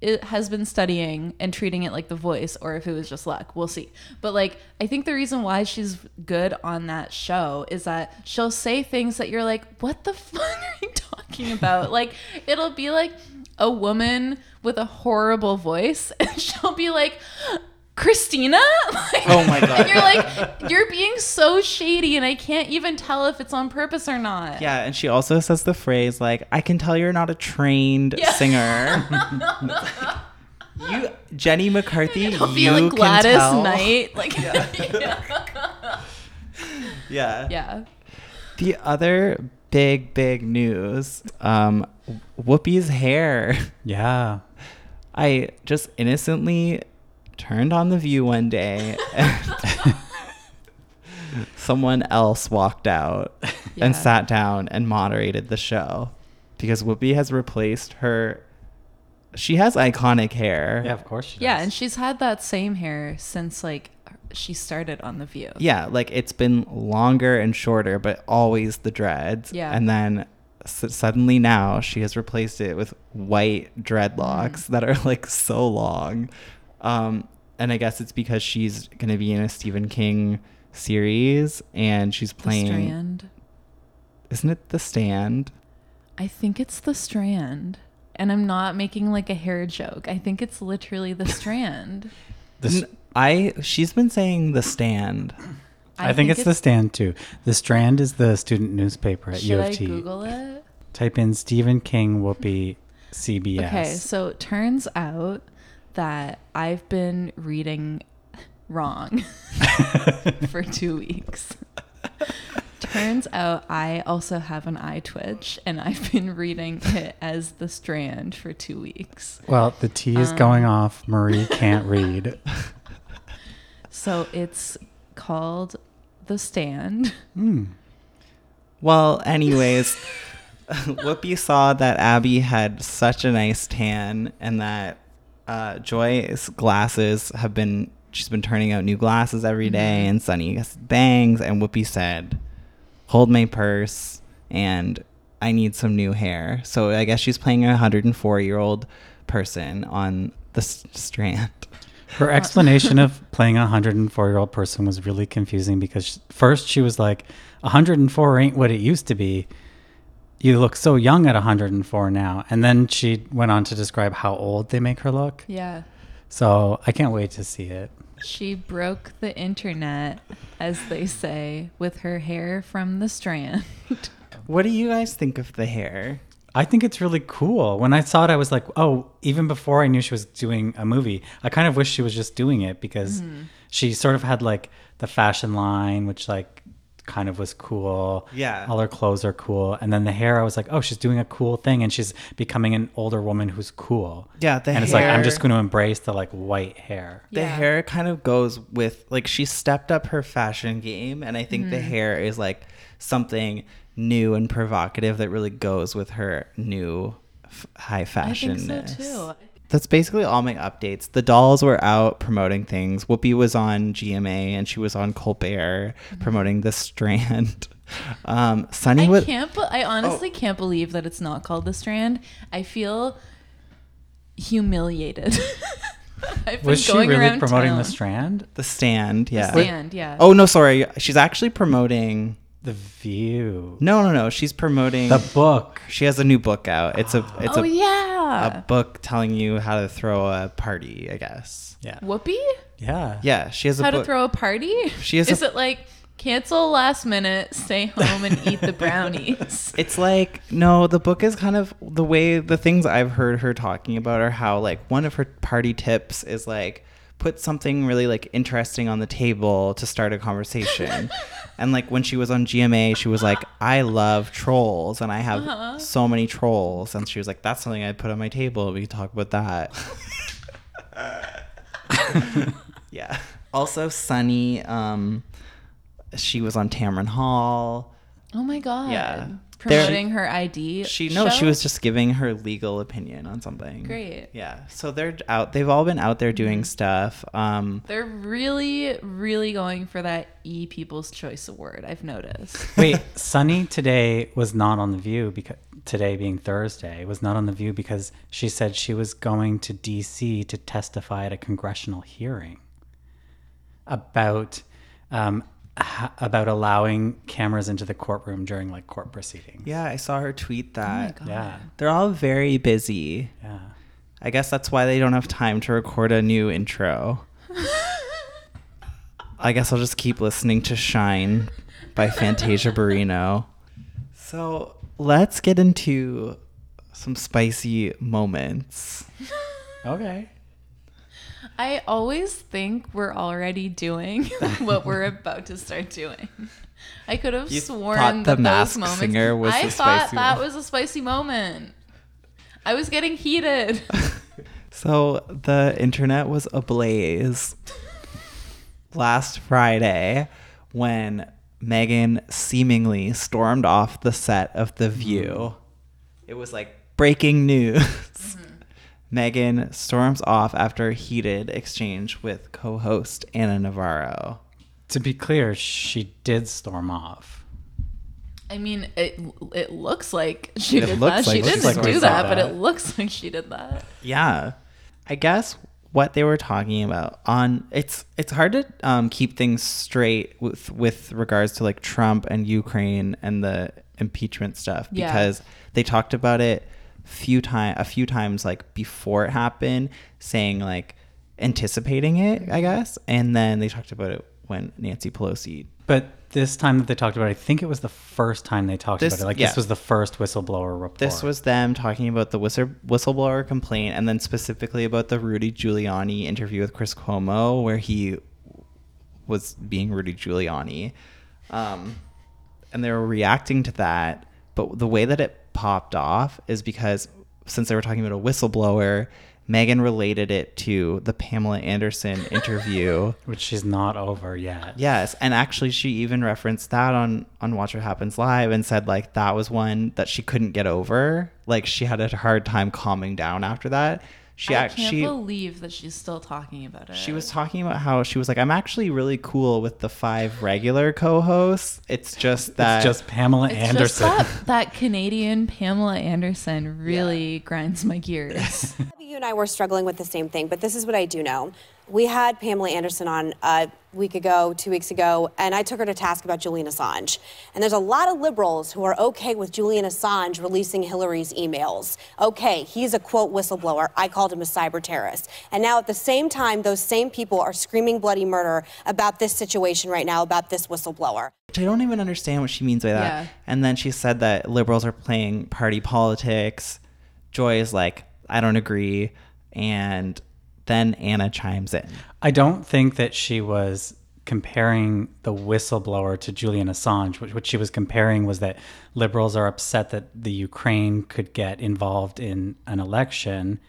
Speaker 7: it has been studying and treating it like the voice or if it was just luck we'll see but like i think the reason why she's good on that show is that she'll say things that you're like what the [LAUGHS] fuck are you talking about like it'll be like a woman with a horrible voice, [LAUGHS] and she'll be like, Christina? [LAUGHS] Like,
Speaker 5: Oh my God.
Speaker 7: And you're like, you're being so shady, and I can't even tell if it's on purpose or not.
Speaker 5: Yeah, and she also says the phrase like, "I can tell you're not a trained
Speaker 7: Yeah.
Speaker 5: singer." [LAUGHS] you, Jenny McCarthy,
Speaker 7: It'll be
Speaker 5: you
Speaker 7: like
Speaker 5: can
Speaker 7: Gladys
Speaker 5: tell.
Speaker 7: Knight. Like,
Speaker 5: Yeah.
Speaker 7: yeah.
Speaker 5: The other big, big news, um, Whoopi's hair.
Speaker 6: Yeah.
Speaker 5: I just innocently turned on the view one day and [LAUGHS] someone else walked out
Speaker 7: Yeah.
Speaker 5: and sat down and moderated the show because Whoopi has replaced her she has iconic hair.
Speaker 6: Yeah, of course she does.
Speaker 7: Yeah, and she's had that same hair since like she started on The View.
Speaker 5: Yeah, like it's been longer and shorter, but always the dreads.
Speaker 7: Yeah.
Speaker 5: And then s- suddenly now she has replaced it with white dreadlocks
Speaker 7: Mm.
Speaker 5: that are like so long. Um, and I guess it's because she's going to be in a Stephen King series and she's playing.
Speaker 7: The
Speaker 5: playing.
Speaker 7: Strand.
Speaker 5: Isn't it The Stand?
Speaker 7: I think it's The Strand. And I'm not making like a hair joke. I think it's literally The [LAUGHS] Strand.
Speaker 5: I she's been saying The Stand.
Speaker 6: I, think, it's, the stand too. The Strand is the student newspaper at
Speaker 7: Should
Speaker 6: U
Speaker 7: I
Speaker 6: of T.
Speaker 7: Google it?
Speaker 6: Type in Stephen King Whoopi CBS.
Speaker 7: Okay, so it turns out that I've been reading wrong [LAUGHS] for two weeks. turns out I also have an eye twitch, and I've been reading it as The Strand for two weeks.
Speaker 6: Well, the T is
Speaker 7: Um,
Speaker 6: going off. Marie can't read. [LAUGHS]
Speaker 7: So it's called The Stand.
Speaker 6: Hmm.
Speaker 5: Well, anyways, [LAUGHS] Whoopi saw that Abby had such a nice tan and that uh, Joy's glasses have been, she's been turning out new glasses every day
Speaker 7: Mhm.
Speaker 5: and Sunny has bangs. And Whoopi said, Hold my purse and I need some new hair. So I guess she's playing a 104 year old person on the s- strand.
Speaker 6: Her uh. explanation of playing a 104 year old person was really confusing because sh- first she was like, 104 ain't what it used to be. You look so young at 104 now. And then she went on to describe how old they make her look.
Speaker 7: Yeah.
Speaker 6: So I can't wait to see it.
Speaker 7: She broke the internet, as they say, with her hair from The Strand.
Speaker 5: What do you guys think of the hair?
Speaker 6: I think it's really cool. When I saw it, I was like, oh, even before I knew she was doing a movie, I kind of wish she was just doing it because
Speaker 7: Mhm.
Speaker 6: she sort of had like the fashion line, which like kind of was cool.
Speaker 5: Yeah.
Speaker 6: All her clothes are cool. And then the hair, I was like, oh, she's doing a cool thing and she's becoming an older woman who's cool.
Speaker 5: Yeah, the
Speaker 6: and it's like, I'm just going to embrace the like white hair.
Speaker 5: The hair kind of goes with like she stepped up her fashion game, and I think the
Speaker 6: Mhm.
Speaker 5: hair is like something new and provocative that really goes with her new f- high fashion.
Speaker 7: I think so too.
Speaker 5: That's basically all my updates. The dolls were out promoting things. Whoopi was on GMA and she was on Colbert promoting the Strand. [LAUGHS] Um, Sunny
Speaker 7: I
Speaker 5: was
Speaker 7: can't. be- I honestly
Speaker 5: Oh.
Speaker 7: can't believe that it's not called The Strand. I feel humiliated. [LAUGHS] I've been
Speaker 6: Was she
Speaker 7: going
Speaker 6: really
Speaker 7: around
Speaker 6: promoting
Speaker 7: town.
Speaker 6: the strand?
Speaker 5: the Stand. Yeah.
Speaker 7: The stand, yeah.
Speaker 5: Oh no, sorry. She's actually promoting
Speaker 6: The View.
Speaker 5: No, no, no. She's promoting
Speaker 6: The book.
Speaker 5: She has a new book out. It's a [GASPS] it's
Speaker 7: Oh,
Speaker 5: a
Speaker 7: yeah.
Speaker 5: a book telling you how to throw a party. I guess.
Speaker 6: Yeah.
Speaker 7: Whoopi?
Speaker 6: Yeah.
Speaker 5: Yeah, she has a book.
Speaker 7: How
Speaker 5: book.
Speaker 7: to throw a party?
Speaker 5: She has
Speaker 7: Is
Speaker 5: a-
Speaker 7: it like cancel last minute, stay home and eat the brownies? [LAUGHS]
Speaker 5: It's like no, the book is kind of the way the things I've heard her talking about are how like one of her party tips is like put something really like interesting on the table to start a conversation. [LAUGHS] and like when she was on GMA, she was like, "I love trolls and I have
Speaker 7: Uh-huh.
Speaker 5: so many trolls." And she was like, "That's something I'd put on my table. We could talk about that." [LAUGHS] yeah. Also, Sunny, um, she was on Tamron Hall.
Speaker 7: Oh my god.
Speaker 5: Yeah. There-
Speaker 7: Promoting her ID.
Speaker 5: She no, she was just giving her legal opinion on something.
Speaker 7: Great.
Speaker 5: Yeah. So they're out. They've all been out there doing stuff. Um,
Speaker 7: They're really, really going for that E People's Choice Award. I've noticed. [LAUGHS]
Speaker 6: Wait, Sunny today was not on the View because today being Thursday was not on the View because she said she was going to DC to testify at a congressional hearing about um, h- about allowing cameras into the courtroom during like court proceedings.
Speaker 5: Yeah, I saw her tweet oh that.
Speaker 7: God.
Speaker 6: Yeah.
Speaker 5: They're all very busy.
Speaker 6: Yeah.
Speaker 5: I guess that's why they don't have time to record a new intro. [LAUGHS] I guess I'll just keep listening to Shine by Fantasia Barrino. So let's get into some spicy moments.
Speaker 6: Okay.
Speaker 7: I always think we're already doing [LAUGHS] what we're about to start doing. I could have
Speaker 5: You
Speaker 7: sworn
Speaker 5: thought
Speaker 7: that
Speaker 5: The Masked
Speaker 7: moments.
Speaker 5: Singer was
Speaker 7: I thought that
Speaker 5: moment.
Speaker 7: was a spicy moment. I was getting heated. [LAUGHS]
Speaker 5: So the internet was ablaze last Friday when Meghan seemingly stormed off the set of The View. Mm-hmm. It was like breaking news. Mm-hmm. Meghan storms off after a heated exchange with co host Ana Navarro.
Speaker 6: To be clear, she did storm off.
Speaker 7: I mean, it it looks like she
Speaker 5: It
Speaker 7: did
Speaker 5: looks
Speaker 7: that. she
Speaker 5: like she
Speaker 7: didn't
Speaker 5: did
Speaker 7: do
Speaker 5: that.
Speaker 7: that, but it looks like she did that.
Speaker 5: Yeah. I guess what they were talking about on it's it's hard to um, keep things straight with with regards to like Trump and Ukraine and the impeachment stuff
Speaker 7: Yeah.
Speaker 5: because they talked about it few time a few times like before it happened saying like anticipating it I guess and then they talked about it when Nancy Pelosi
Speaker 6: But this time that they talked about it, I think it was the first time they talked
Speaker 5: This-
Speaker 6: about it. Like
Speaker 5: yeah.
Speaker 6: this was the first whistleblower report.
Speaker 5: This was them talking about the whistle, whistleblower complaint and then specifically about the Rudy Giuliani interview with Chris Cuomo, where he was being Rudy Giuliani. Um, and they were reacting to that. But the way that it popped off is because since they were talking about a whistleblower, Meghan related it to the Pamela Anderson [LAUGHS] interview.
Speaker 6: which she's not over yet.
Speaker 5: Yes, and actually, she even referenced that on on Watch What Happens Live and said like that was one that she couldn't get over. Like she had a hard time calming down after that. She
Speaker 7: I can't
Speaker 5: actually
Speaker 7: believe that she's still talking about it.
Speaker 5: she was talking about how she was like, I'm actually really cool with the five regular co-hosts. It's just that
Speaker 6: It's just Pamela
Speaker 7: It's just
Speaker 6: Anderson.
Speaker 7: that, that Canadian Pamela Anderson really grinds my gears. [LAUGHS]
Speaker 3: You and I were struggling with the same thing, but this is what I do know. We had Pamela Anderson on a week ago, two weeks ago, and I took her to task about Julian Assange. And there's a lot of liberals who are okay with Julian Assange releasing Hillary's emails. Okay, he's a quote whistleblower. I called him a cyber terrorist. And now at the same time, those same people are screaming bloody murder about this situation right now, about this whistleblower.
Speaker 5: which I don't even understand what she means by that.
Speaker 7: Yeah.
Speaker 5: And then she said that liberals are playing party politics. Joy is like, I don't agree. And then Ana chimes in.
Speaker 6: I don't think that she was comparing the whistleblower to Julian Assange. Which, what she was comparing was that liberals are upset that the Ukraine could get involved in an election,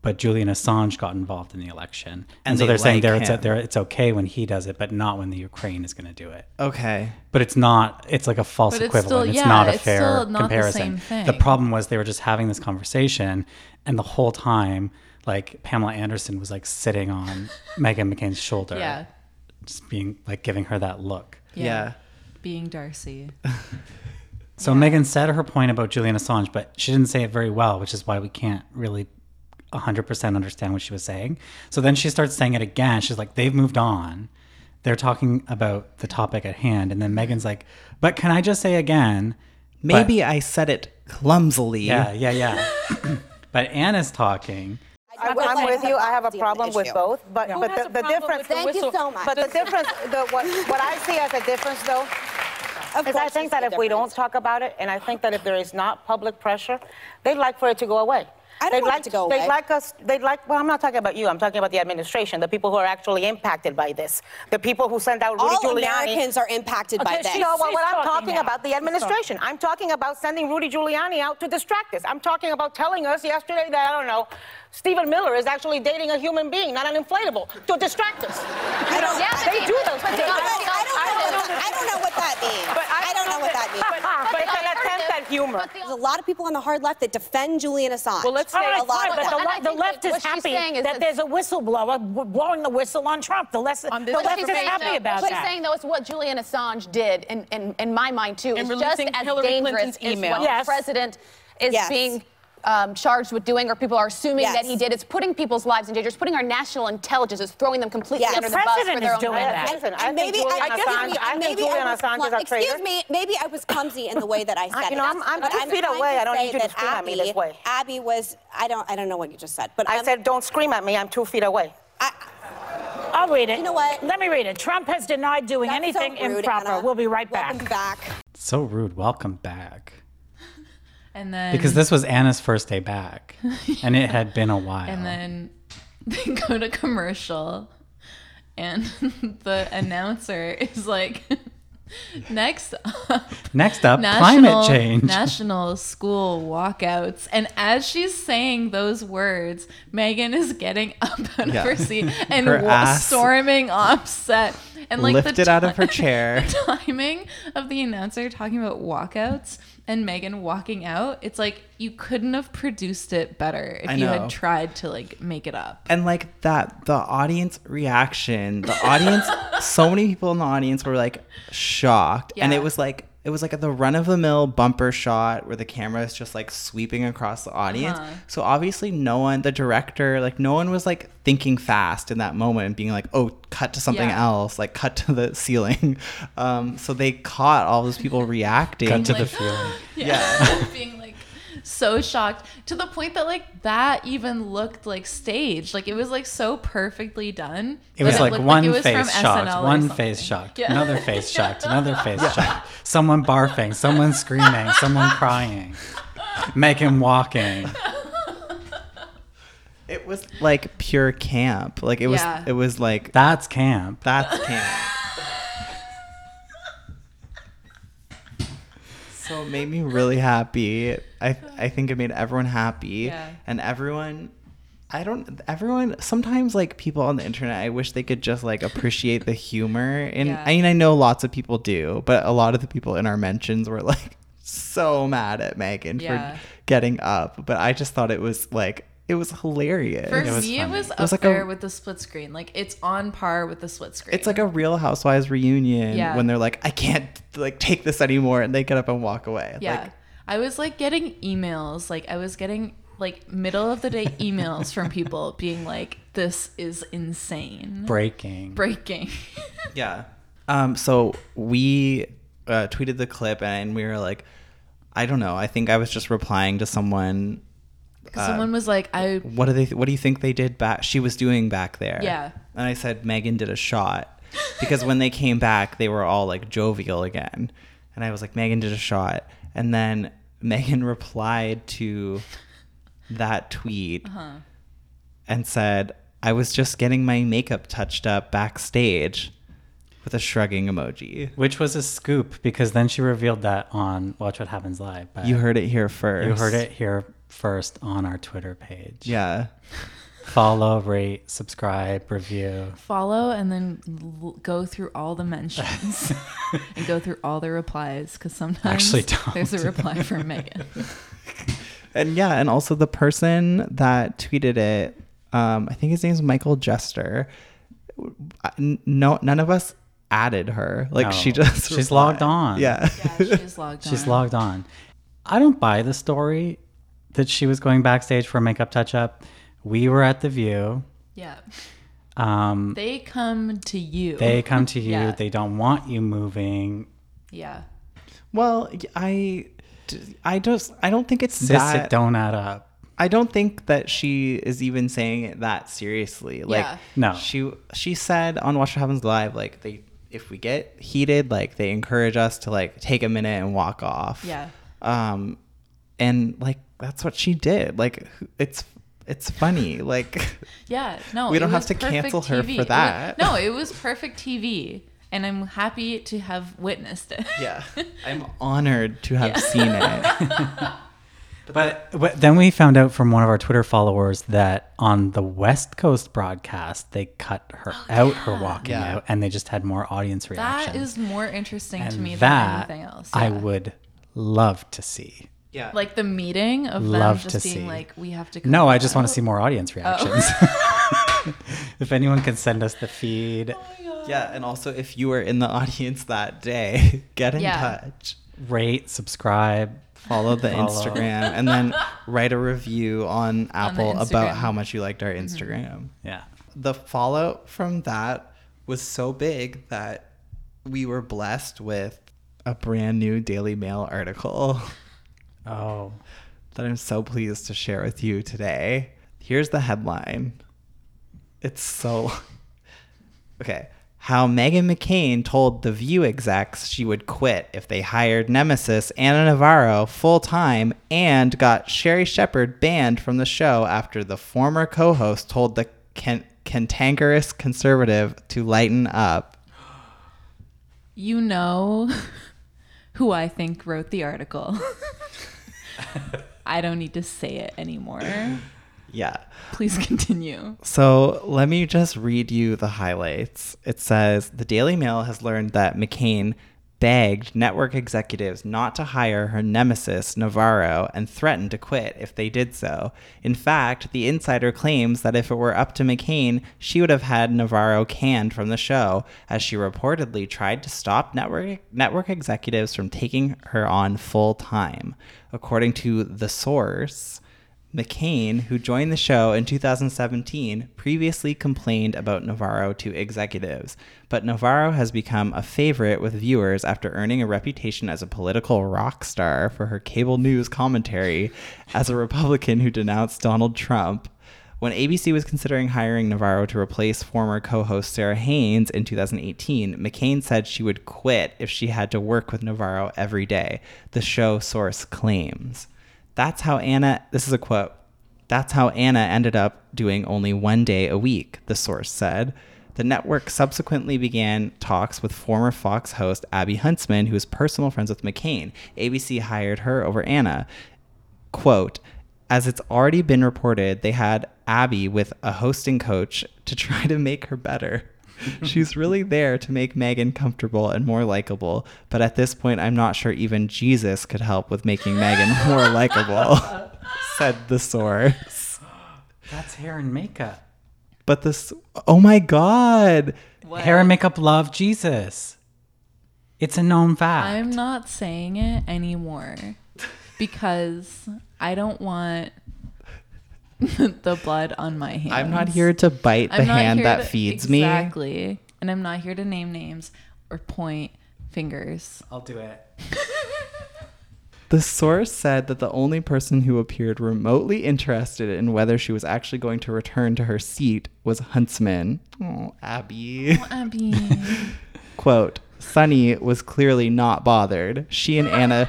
Speaker 6: but Julian Assange got involved in the election. And,
Speaker 5: And
Speaker 6: so
Speaker 5: they
Speaker 6: they're saying there it's,
Speaker 5: him.
Speaker 6: there it's okay when he does it, but not when the Ukraine is going to do it.
Speaker 5: Okay.
Speaker 6: But it's not. It's like a false
Speaker 7: But it's
Speaker 6: equivalent.
Speaker 7: still-
Speaker 6: it's not a
Speaker 7: it's
Speaker 6: fair
Speaker 7: still not the
Speaker 6: comparison.
Speaker 7: same thing.
Speaker 6: The problem was they were just having this conversation, and the whole time, like Pamela Anderson was like sitting on [LAUGHS] Meghan McCain's shoulder,
Speaker 7: Yeah.
Speaker 6: just being like giving her that look.
Speaker 5: Yeah.
Speaker 7: Being Darcy.
Speaker 6: So Meghan said her point about Julian Assange, but she didn't say it very well, which is why we can't really 100% understand what she was saying. So then she starts saying it again. She's like, they've moved on. They're talking about the topic at hand. And then Meghan's like, but can I just say again? But-
Speaker 5: Maybe I said it clumsily.
Speaker 6: yeah, yeah, yeah. [LAUGHS] but Ana's talking.
Speaker 4: I'm, I'm with you. I have a problem with both, but
Speaker 1: Who
Speaker 4: but the, the difference.
Speaker 1: with the
Speaker 3: Thank you so much.
Speaker 4: But the [LAUGHS] difference, the, what, what I see as a difference, though,
Speaker 3: Of
Speaker 4: is I think that
Speaker 3: a
Speaker 4: if we don't talk about it, and I think that if there is not public pressure, they'd like for it to go away.
Speaker 3: I don't
Speaker 4: they'd
Speaker 3: want it
Speaker 4: like
Speaker 3: to go
Speaker 4: They'd
Speaker 3: away.
Speaker 4: like us. They'd like. Well, I'm not talking about you. I'm talking about the administration, the people who are actually impacted by this, the people who send out Rudy
Speaker 3: All
Speaker 4: Giuliani.
Speaker 3: Americans are impacted by
Speaker 4: Okay,
Speaker 3: this.
Speaker 4: No, what, what I'm
Speaker 1: talking
Speaker 4: talking about the administration. I'm talking about sending Rudy Giuliani out to distract us. I'm talking about telling us yesterday that I don't know, Stephen Miller is actually dating a human being, not an inflatable, to distract us. You know,
Speaker 3: Yeah,
Speaker 4: they do those
Speaker 3: but
Speaker 4: things.
Speaker 3: the- I don't know. I don't know what that means.
Speaker 4: But
Speaker 3: I don't know what that means.
Speaker 4: But, but it's an attempt at humor.
Speaker 3: There's a lot of people on the hard left that defend Julian Assange.
Speaker 4: Well, let's say
Speaker 1: right,
Speaker 3: a lot
Speaker 1: fine,
Speaker 3: of
Speaker 1: but the, le- the left is happy
Speaker 12: is
Speaker 1: that
Speaker 12: that-
Speaker 1: there's a whistleblower blowing the whistle on Trump. The, less, the left is happy
Speaker 12: though-
Speaker 1: about
Speaker 12: what
Speaker 1: that.
Speaker 12: she's saying though is what Julian Assange did, in, in, in my mind too,
Speaker 11: In
Speaker 12: is just
Speaker 11: releasing
Speaker 12: as
Speaker 11: Hillary
Speaker 12: dangerous
Speaker 11: Clinton's
Speaker 12: as
Speaker 11: email.
Speaker 12: what
Speaker 1: Yes.
Speaker 12: the president is
Speaker 3: Yes.
Speaker 12: being um, charged with doing or people are assuming
Speaker 3: Yes.
Speaker 12: that he did. It's putting people's lives in danger. It's putting our national intelligence. It's throwing them completely
Speaker 3: Yes.
Speaker 12: under
Speaker 3: The
Speaker 12: the, bus for their
Speaker 1: is
Speaker 12: own
Speaker 1: doing
Speaker 12: benefit.
Speaker 1: that.
Speaker 4: Listen, I
Speaker 3: And
Speaker 4: think
Speaker 3: maybe
Speaker 4: Julian
Speaker 3: I,
Speaker 4: Assange,
Speaker 3: excuse me,
Speaker 4: I think
Speaker 3: maybe
Speaker 4: Julian
Speaker 3: I was
Speaker 4: Assange is a traitor.
Speaker 3: Excuse me, maybe I was clumsy in the way that I said
Speaker 4: you know,
Speaker 3: it.
Speaker 4: I'm- I'm
Speaker 3: But
Speaker 4: two feet away. I don't
Speaker 3: say
Speaker 4: need you to
Speaker 3: that
Speaker 4: scream at me
Speaker 3: Abby-
Speaker 4: this way.
Speaker 3: Abby was. I don't. I don't know what you just said, but
Speaker 4: I
Speaker 3: I'm-
Speaker 4: said, don't scream at me. I'm two feet away.
Speaker 1: I'll read it.
Speaker 3: You know what?
Speaker 1: Let me read it. Trump has denied doing
Speaker 3: That's so
Speaker 1: anything
Speaker 3: rude,
Speaker 1: improper.
Speaker 3: Ana.
Speaker 1: We'll be right back.
Speaker 3: Welcome back.
Speaker 6: So rude. Welcome back.
Speaker 7: And then
Speaker 6: Because this was Ana's first day back, [LAUGHS] and it had been a while.
Speaker 7: And then [LAUGHS] they go to commercial, and [LAUGHS] the announcer is like, "Next up,
Speaker 6: Next up, climate change."
Speaker 7: National school walkouts." And as she's saying those words, Meghan is getting up out
Speaker 5: Yeah.
Speaker 7: of her seat and
Speaker 5: Her
Speaker 7: wa- storming off set. And like the
Speaker 5: lifted out of her chair.
Speaker 7: the timing of the announcer talking about walkouts and Meghan walking out, it's like you couldn't have produced it better if
Speaker 5: I
Speaker 7: you
Speaker 5: know.
Speaker 7: had tried to like make it up.
Speaker 5: and like that the audience reaction the audience [LAUGHS] so many people in the audience were like shocked and it was like it was like a, the run of the mill bumper shot where the camera is just like sweeping across the audience
Speaker 7: Uh-huh.
Speaker 5: so obviously no one the director like no one was like thinking fast in that moment and being like oh cut to something
Speaker 7: Yeah.
Speaker 5: else like cut to the ceiling [LAUGHS] um so they caught all those people [LAUGHS] reacting
Speaker 6: Cut to the
Speaker 7: Like- [GASPS]
Speaker 6: feeling.
Speaker 7: Yeah. [LAUGHS] Being like so shocked to the point that like that even looked like staged. Like it was like so perfectly done.
Speaker 6: It was like
Speaker 7: looked
Speaker 6: one
Speaker 7: it from
Speaker 6: face shocked,
Speaker 7: SNL
Speaker 6: one face shocked,
Speaker 7: Yeah.
Speaker 6: another face shocked, another [LAUGHS] face shocked. Someone barfing, someone screaming, someone crying, Meghan walking.
Speaker 5: it was like pure camp like it was
Speaker 7: Yeah.
Speaker 5: it was like
Speaker 6: That's camp.
Speaker 5: That's camp. So it made me really happy. I I think it made everyone happy.
Speaker 7: Yeah.
Speaker 5: And everyone I don't everyone sometimes like people on the internet I wish they could just like appreciate the humor and
Speaker 7: Yeah.
Speaker 5: I mean I know lots of people do, but a lot of the people in our mentions were like so mad at Meghan
Speaker 7: Yeah.
Speaker 5: for getting up. But I just thought it was like it was hilarious.
Speaker 7: For
Speaker 6: It was
Speaker 7: me, it
Speaker 6: funny.
Speaker 7: was
Speaker 5: It
Speaker 7: up
Speaker 5: was like a-
Speaker 7: with the split screen. Like it's on par with the split screen.
Speaker 5: It's like a Real Housewives reunion
Speaker 7: Yeah.
Speaker 5: when they're like, I can't like take this anymore, and they get up and walk away.
Speaker 7: Yeah.
Speaker 5: Like,
Speaker 7: I was like getting emails, like I was getting like middle of the day [LAUGHS] emails from people being like, "This is insane."
Speaker 6: Breaking.
Speaker 7: Breaking. [LAUGHS]
Speaker 5: yeah. Um. So we uh, tweeted the clip, and we were like, I don't know. I think I was just replying to someone.
Speaker 7: Because someone was like, "I
Speaker 5: What do they? What do you think they did back? She was doing back there.
Speaker 7: Yeah.
Speaker 5: And I said Meghan did a shot because when they came back, they were all like jovial again, and I was like Meghan did a shot, and then Meghan [LAUGHS] replied to that tweet
Speaker 7: Uh-huh.
Speaker 5: and said, "I was just getting my makeup touched up backstage." With a shrugging emoji.
Speaker 6: Which was a scoop because then she revealed that on Watch What Happens Live. But
Speaker 5: You heard it here first.
Speaker 6: You heard it here first on our Twitter page.
Speaker 5: Yeah. [LAUGHS]
Speaker 6: Follow, rate, subscribe, review.
Speaker 7: follow and then l- go through all the mentions [LAUGHS] and go through all the replies because sometimes
Speaker 6: Actually, don't.
Speaker 7: there's a reply from Meghan. [LAUGHS]
Speaker 5: And yeah, and also the person that tweeted it, um, I think his name's Michael Jester. N- No, none of us added her. Like
Speaker 6: No,
Speaker 5: she just
Speaker 6: she's
Speaker 5: replied.
Speaker 6: logged on.
Speaker 5: Yeah.
Speaker 7: Yeah, she's logged
Speaker 6: She's
Speaker 7: on.
Speaker 6: logged on. I don't buy the story that she was going backstage for a makeup touch up. We were at the View.
Speaker 7: Yeah.
Speaker 6: Um,
Speaker 7: They come to you.
Speaker 6: they come to [LAUGHS] you.
Speaker 7: Yeah.
Speaker 6: They don't want you moving.
Speaker 7: yeah.
Speaker 5: Well, I, I just I don't think it's
Speaker 6: Sis,
Speaker 5: that.
Speaker 6: it don't add up.
Speaker 5: I don't think that she is even saying it that seriously. Like
Speaker 7: Yeah.
Speaker 6: No.
Speaker 5: she she said on Watch What Happens Live, like they if we get heated, like they encourage us to like take a minute and walk off.
Speaker 7: Yeah.
Speaker 5: Um, and like that's what she did. Like it's it's funny. Like [LAUGHS]
Speaker 7: Yeah. No.
Speaker 5: we don't have to
Speaker 7: perfect
Speaker 5: cancel her
Speaker 7: TV.
Speaker 5: for
Speaker 7: It wa-
Speaker 5: that.
Speaker 7: no, it [LAUGHS] was perfect TV. And I'm happy to have witnessed it.
Speaker 5: Yeah. [LAUGHS] I'm honored to have
Speaker 7: Yeah.
Speaker 5: seen it.
Speaker 6: But, but then we found out from one of our Twitter followers that on the West Coast broadcast, they cut her oh, out, her walking
Speaker 5: Yeah.
Speaker 6: out, and they just had more audience reaction.
Speaker 7: That is more interesting to me
Speaker 6: that
Speaker 7: than anything else.
Speaker 6: I would love to see.
Speaker 5: Yeah.
Speaker 7: Like the meeting of
Speaker 6: Love
Speaker 7: them
Speaker 6: to
Speaker 7: just being
Speaker 6: see.
Speaker 7: like, we have to.
Speaker 6: No, I just want to see more audience reactions. [LAUGHS] [LAUGHS] if anyone can send us the feed,
Speaker 5: yeah, and also if you were in the audience that day, [LAUGHS] get in
Speaker 7: Yeah.
Speaker 5: touch.
Speaker 6: rate, subscribe,
Speaker 5: follow the
Speaker 6: Follow.
Speaker 5: Instagram, and then write a review on Apple about how much you liked our
Speaker 7: Mhm.
Speaker 5: Instagram.
Speaker 6: Yeah.
Speaker 5: The fallout from that was so big that we were blessed with a brand new Daily Mail article.
Speaker 6: Oh.
Speaker 5: That I'm so pleased to share with you today. Here's the headline. It's so [LAUGHS] Okay. How Meghan McCain told The View execs she would quit if they hired Nemesis Ana Navarro full time and got Sherri Shepherd banned from the show after the former co host told the can- cantankerous conservative to lighten up.
Speaker 7: You know [LAUGHS] who I think wrote the article. [LAUGHS] I don't need to say it anymore.
Speaker 5: Yeah.
Speaker 7: Please continue.
Speaker 5: So let me just read you the highlights. It says the Daily Mail has learned that McCain begged network executives not to hire her nemesis, Navarro, and threatened to quit if they did so. In fact, the insider claims that if it were up to McCain, she would have had Navarro canned from the show, as she reportedly tried to stop network, network executives from taking her on full time. According to The Source, McCain, who joined the show in 2017, previously complained about Navarro to executives, but Navarro has become a favorite with viewers after earning a reputation as a political rock star for her cable news commentary as a Republican who denounced Donald Trump. When ABC was considering hiring Navarro to replace former co host Sara Haines in 2018, McCain said she would quit if she had to work with Navarro every day, the show source claims. That's how Ana, this is a quote, that's how Ana ended up doing only one day a week, the source said. The network subsequently began talks with former Fox host Abby Huntsman, who is personal friends with McCain. ABC hired her over Ana. Quote, as it's already been reported, they had Abby with a hosting coach to try to make her better. [LAUGHS] She's really there to make Meghan comfortable and more likable, but at this point, I'm not sure even Jesus could help with making Meghan [LAUGHS] more likable, [LAUGHS] said the source.
Speaker 6: That's hair and makeup.
Speaker 5: But this, oh my God.
Speaker 6: Hair and makeup love Jesus. It's a known fact.
Speaker 7: I'm not saying it anymore because I don't want [LAUGHS] the blood on my hands.
Speaker 5: I'm not here to bite the hand that
Speaker 7: to-
Speaker 5: feeds me.
Speaker 7: Exactly. And I'm not here to name names or point fingers.
Speaker 6: I'll do it. [LAUGHS]
Speaker 5: The source said that the only person who appeared remotely interested in whether she was actually going to return to her seat was Huntsman. Oh, Abby.
Speaker 7: Oh, Abby. [LAUGHS]
Speaker 5: Quote, Sunny was clearly not bothered. She and Ana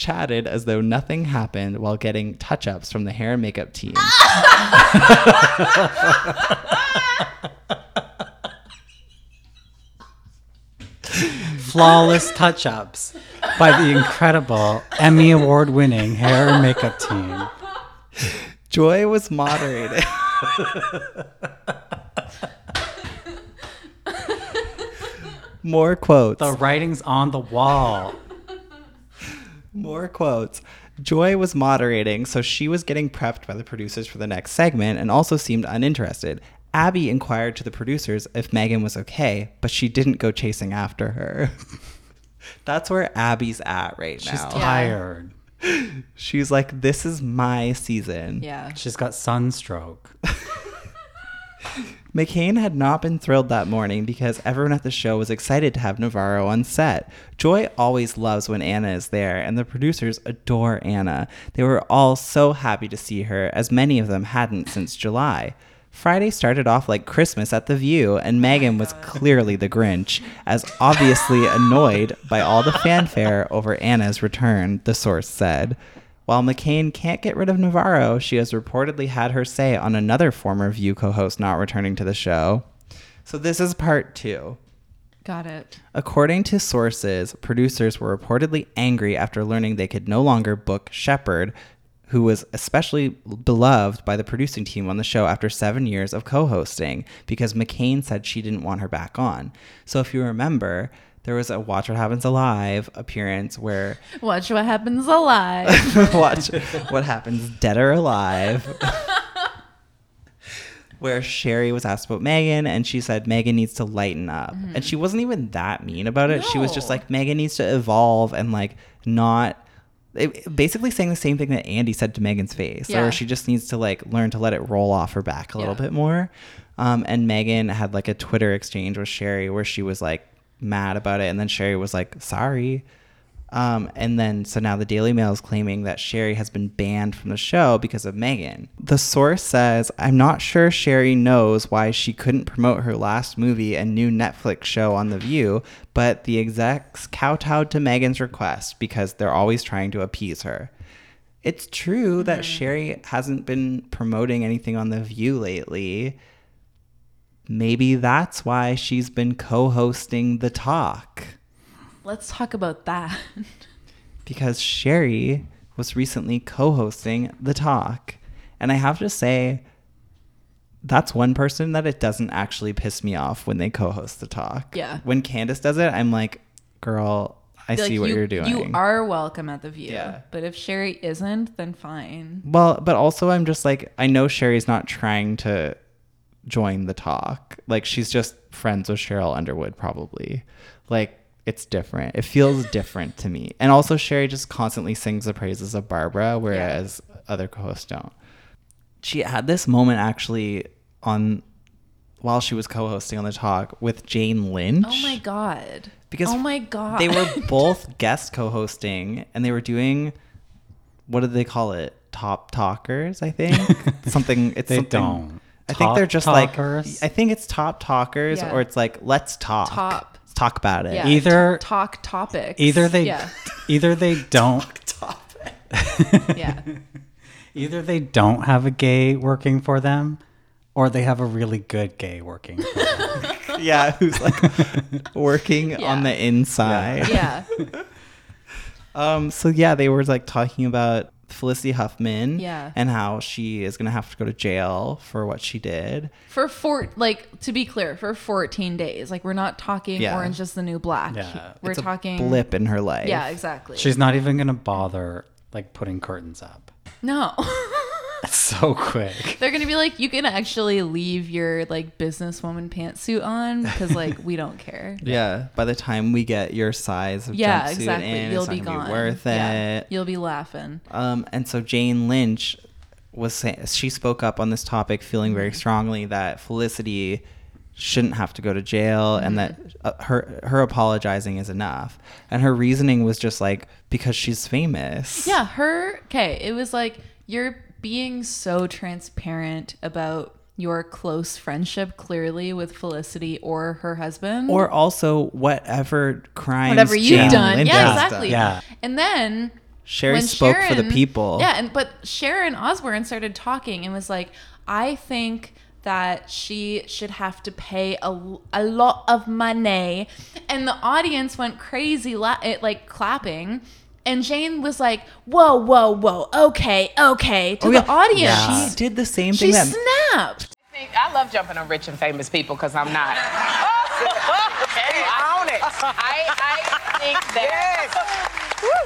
Speaker 5: chatted as though nothing happened while getting touch ups from the hair and makeup team. [LAUGHS]
Speaker 6: Flawless touch ups by the incredible Emmy Award winning hair and makeup team.
Speaker 5: Joy was moderated. [LAUGHS] More quotes.
Speaker 6: The writing's on the wall.
Speaker 5: More quotes. Joy was moderating, so she was getting prepped by the producers for the next segment and also seemed uninterested. Abby inquired to the producers if Meghan was okay, but she didn't go chasing after her. [LAUGHS] That's where Abby's at right
Speaker 6: She's
Speaker 5: now.
Speaker 6: She's tired. [LAUGHS]
Speaker 5: She's like, this is my season.
Speaker 7: Yeah.
Speaker 6: She's got sunstroke. [LAUGHS]
Speaker 5: McCain had not been thrilled that morning because everyone at the show was excited to have Navarro on set. Joy always loves when Ana is there, and the producers adore Ana. They were all so happy to see her, as many of them hadn't since July. Friday started off like Christmas at The View, and oh Meghan was clearly the Grinch, as obviously annoyed by all the fanfare over Ana's return, the source said. While McCain can't get rid of Navarro, she has reportedly had her say on another former View co host not returning to the show. So, this is part two.
Speaker 7: Got it.
Speaker 5: According to sources, producers were reportedly angry after learning they could no longer book Shepherd, who was especially beloved by the producing team on the show after seven years of co hosting, because McCain said she didn't want her back on. So, if you remember, there was a Watch What Happens Alive appearance where [LAUGHS]
Speaker 7: Watch what happens alive. [LAUGHS]
Speaker 5: watch what happens dead or alive. [LAUGHS] Where Sherri was asked about Meghan, and she said Meghan needs to lighten up,
Speaker 7: Mhm.
Speaker 5: and she wasn't even that mean about it. She was just like Meghan needs to evolve and like not it, basically saying the same thing that Andy said to Meghan's face,
Speaker 7: Yeah.
Speaker 5: or she just needs to like learn to let it roll off her back a little bit more. Um, and Meghan had like a Twitter exchange with Sherri where she was like mad about it, and then Sherri was like, "Sorry." Um, and then so now the Daily Mail is claiming that Sherri has been banned from the show because of Meghan. The source says, I'm not sure Sherri knows why she couldn't promote her last movie and new Netflix show on The View, but the execs kowtowed to Meghan's request because they're always trying to appease her. It's true that Sherri hasn't been promoting anything on The View lately. Maybe that's why she's been co hosting The Talk
Speaker 7: Let's talk about that. [LAUGHS]
Speaker 5: because Sherri was recently co hosting The Talk. And I have to say, that's one person that it doesn't actually piss me off when they co host The Talk.
Speaker 7: Yeah.
Speaker 5: When Candace does it, I'm like, girl, I
Speaker 7: Like,
Speaker 5: see what
Speaker 7: you,
Speaker 5: are doing.
Speaker 7: You are welcome at the View.
Speaker 5: Yeah.
Speaker 7: But if Sherri isn't, then fine.
Speaker 5: Well, but also I'm just like I know Sherri's not trying to join the talk. Like she's just friends with Sheryl Underwood probably. Like it's different. It feels [LAUGHS] different to me. And also Sherri just constantly sings the praises of Barbara whereas other co-hosts don't. She had this moment actually on while she was co-hosting on the talk with Jane Lynch
Speaker 7: Oh my god.
Speaker 5: because
Speaker 7: oh my god.
Speaker 5: they were [LAUGHS] both guest co-hosting and they were doing what did they call it top talkers i think [LAUGHS] something it's
Speaker 6: They
Speaker 5: something
Speaker 6: don't.
Speaker 5: I think they're just
Speaker 6: talkers?
Speaker 5: like i think it's top talkers
Speaker 7: Yeah.
Speaker 5: or it's like let's talk
Speaker 7: Top.
Speaker 5: let's talk about it
Speaker 7: yeah,
Speaker 6: Either-
Speaker 7: t- talk topics.
Speaker 6: Either they
Speaker 7: Yeah. [LAUGHS]
Speaker 6: either they don't [LAUGHS] talk topic. [LAUGHS]
Speaker 7: yeah.
Speaker 6: either they don't have a gay working for them or they have a really good gay working for them.
Speaker 5: yeah who's like working on the inside
Speaker 7: Yeah.
Speaker 5: um so yeah they were like talking about felicity huffman
Speaker 7: Yeah.
Speaker 5: and how she is gonna have to go to jail for what she did
Speaker 7: For four, like to be clear, for 14 days. Like we're not talking
Speaker 5: Yeah.
Speaker 7: Orange is the New Black.
Speaker 6: Yeah.
Speaker 7: We're
Speaker 5: It's a
Speaker 7: talking
Speaker 5: blip in her life
Speaker 7: Yeah, exactly.
Speaker 6: She's not even going to bother like putting curtains up.
Speaker 7: no. [LAUGHS]
Speaker 6: It's [LAUGHS] so quick.
Speaker 7: They're gonna be like, you can actually leave your like businesswoman pantsuit on because like we don't [LAUGHS] care.
Speaker 5: Yeah, by the time we get your size of
Speaker 7: Yeah,
Speaker 5: jumpsuit
Speaker 7: exactly.
Speaker 5: in,
Speaker 7: You'll
Speaker 5: it's
Speaker 7: be
Speaker 5: not
Speaker 7: gone.
Speaker 5: be worth
Speaker 7: Yeah.
Speaker 5: it.
Speaker 7: You'll be laughing.
Speaker 5: Um, and so Jane Lynch was saying she spoke up on this topic, feeling
Speaker 7: Mm-hmm.
Speaker 5: very strongly that Felicity shouldn't have to go to jail, and that
Speaker 7: Mm-hmm.
Speaker 5: uh, her her apologizing is enough. And her reasoning was just like because she's famous.
Speaker 7: Yeah, her. Okay, it was like you're being so transparent about your close friendship, clearly with Felicity or her husband,
Speaker 5: Or also whatever crimes
Speaker 7: whatever you've
Speaker 5: Jane
Speaker 7: done.
Speaker 5: Lynch
Speaker 7: yeah, exactly.
Speaker 5: done.
Speaker 7: And then
Speaker 5: Sherri
Speaker 7: when
Speaker 5: spoke for the people.
Speaker 7: Yeah, and but Sharon Osbourne started talking and was like, I think that she should have to pay a, a lot of money, and the audience went crazy, la- it, like clapping. And Jane was like, "Whoa, whoa, whoa! Okay, okay." To
Speaker 5: Oh,
Speaker 7: the
Speaker 5: yeah.
Speaker 7: audience,
Speaker 5: She did the same
Speaker 7: she
Speaker 5: thing that
Speaker 7: snapped.
Speaker 2: I love jumping on rich and famous people because I'm not. hey, own it. I, I think that.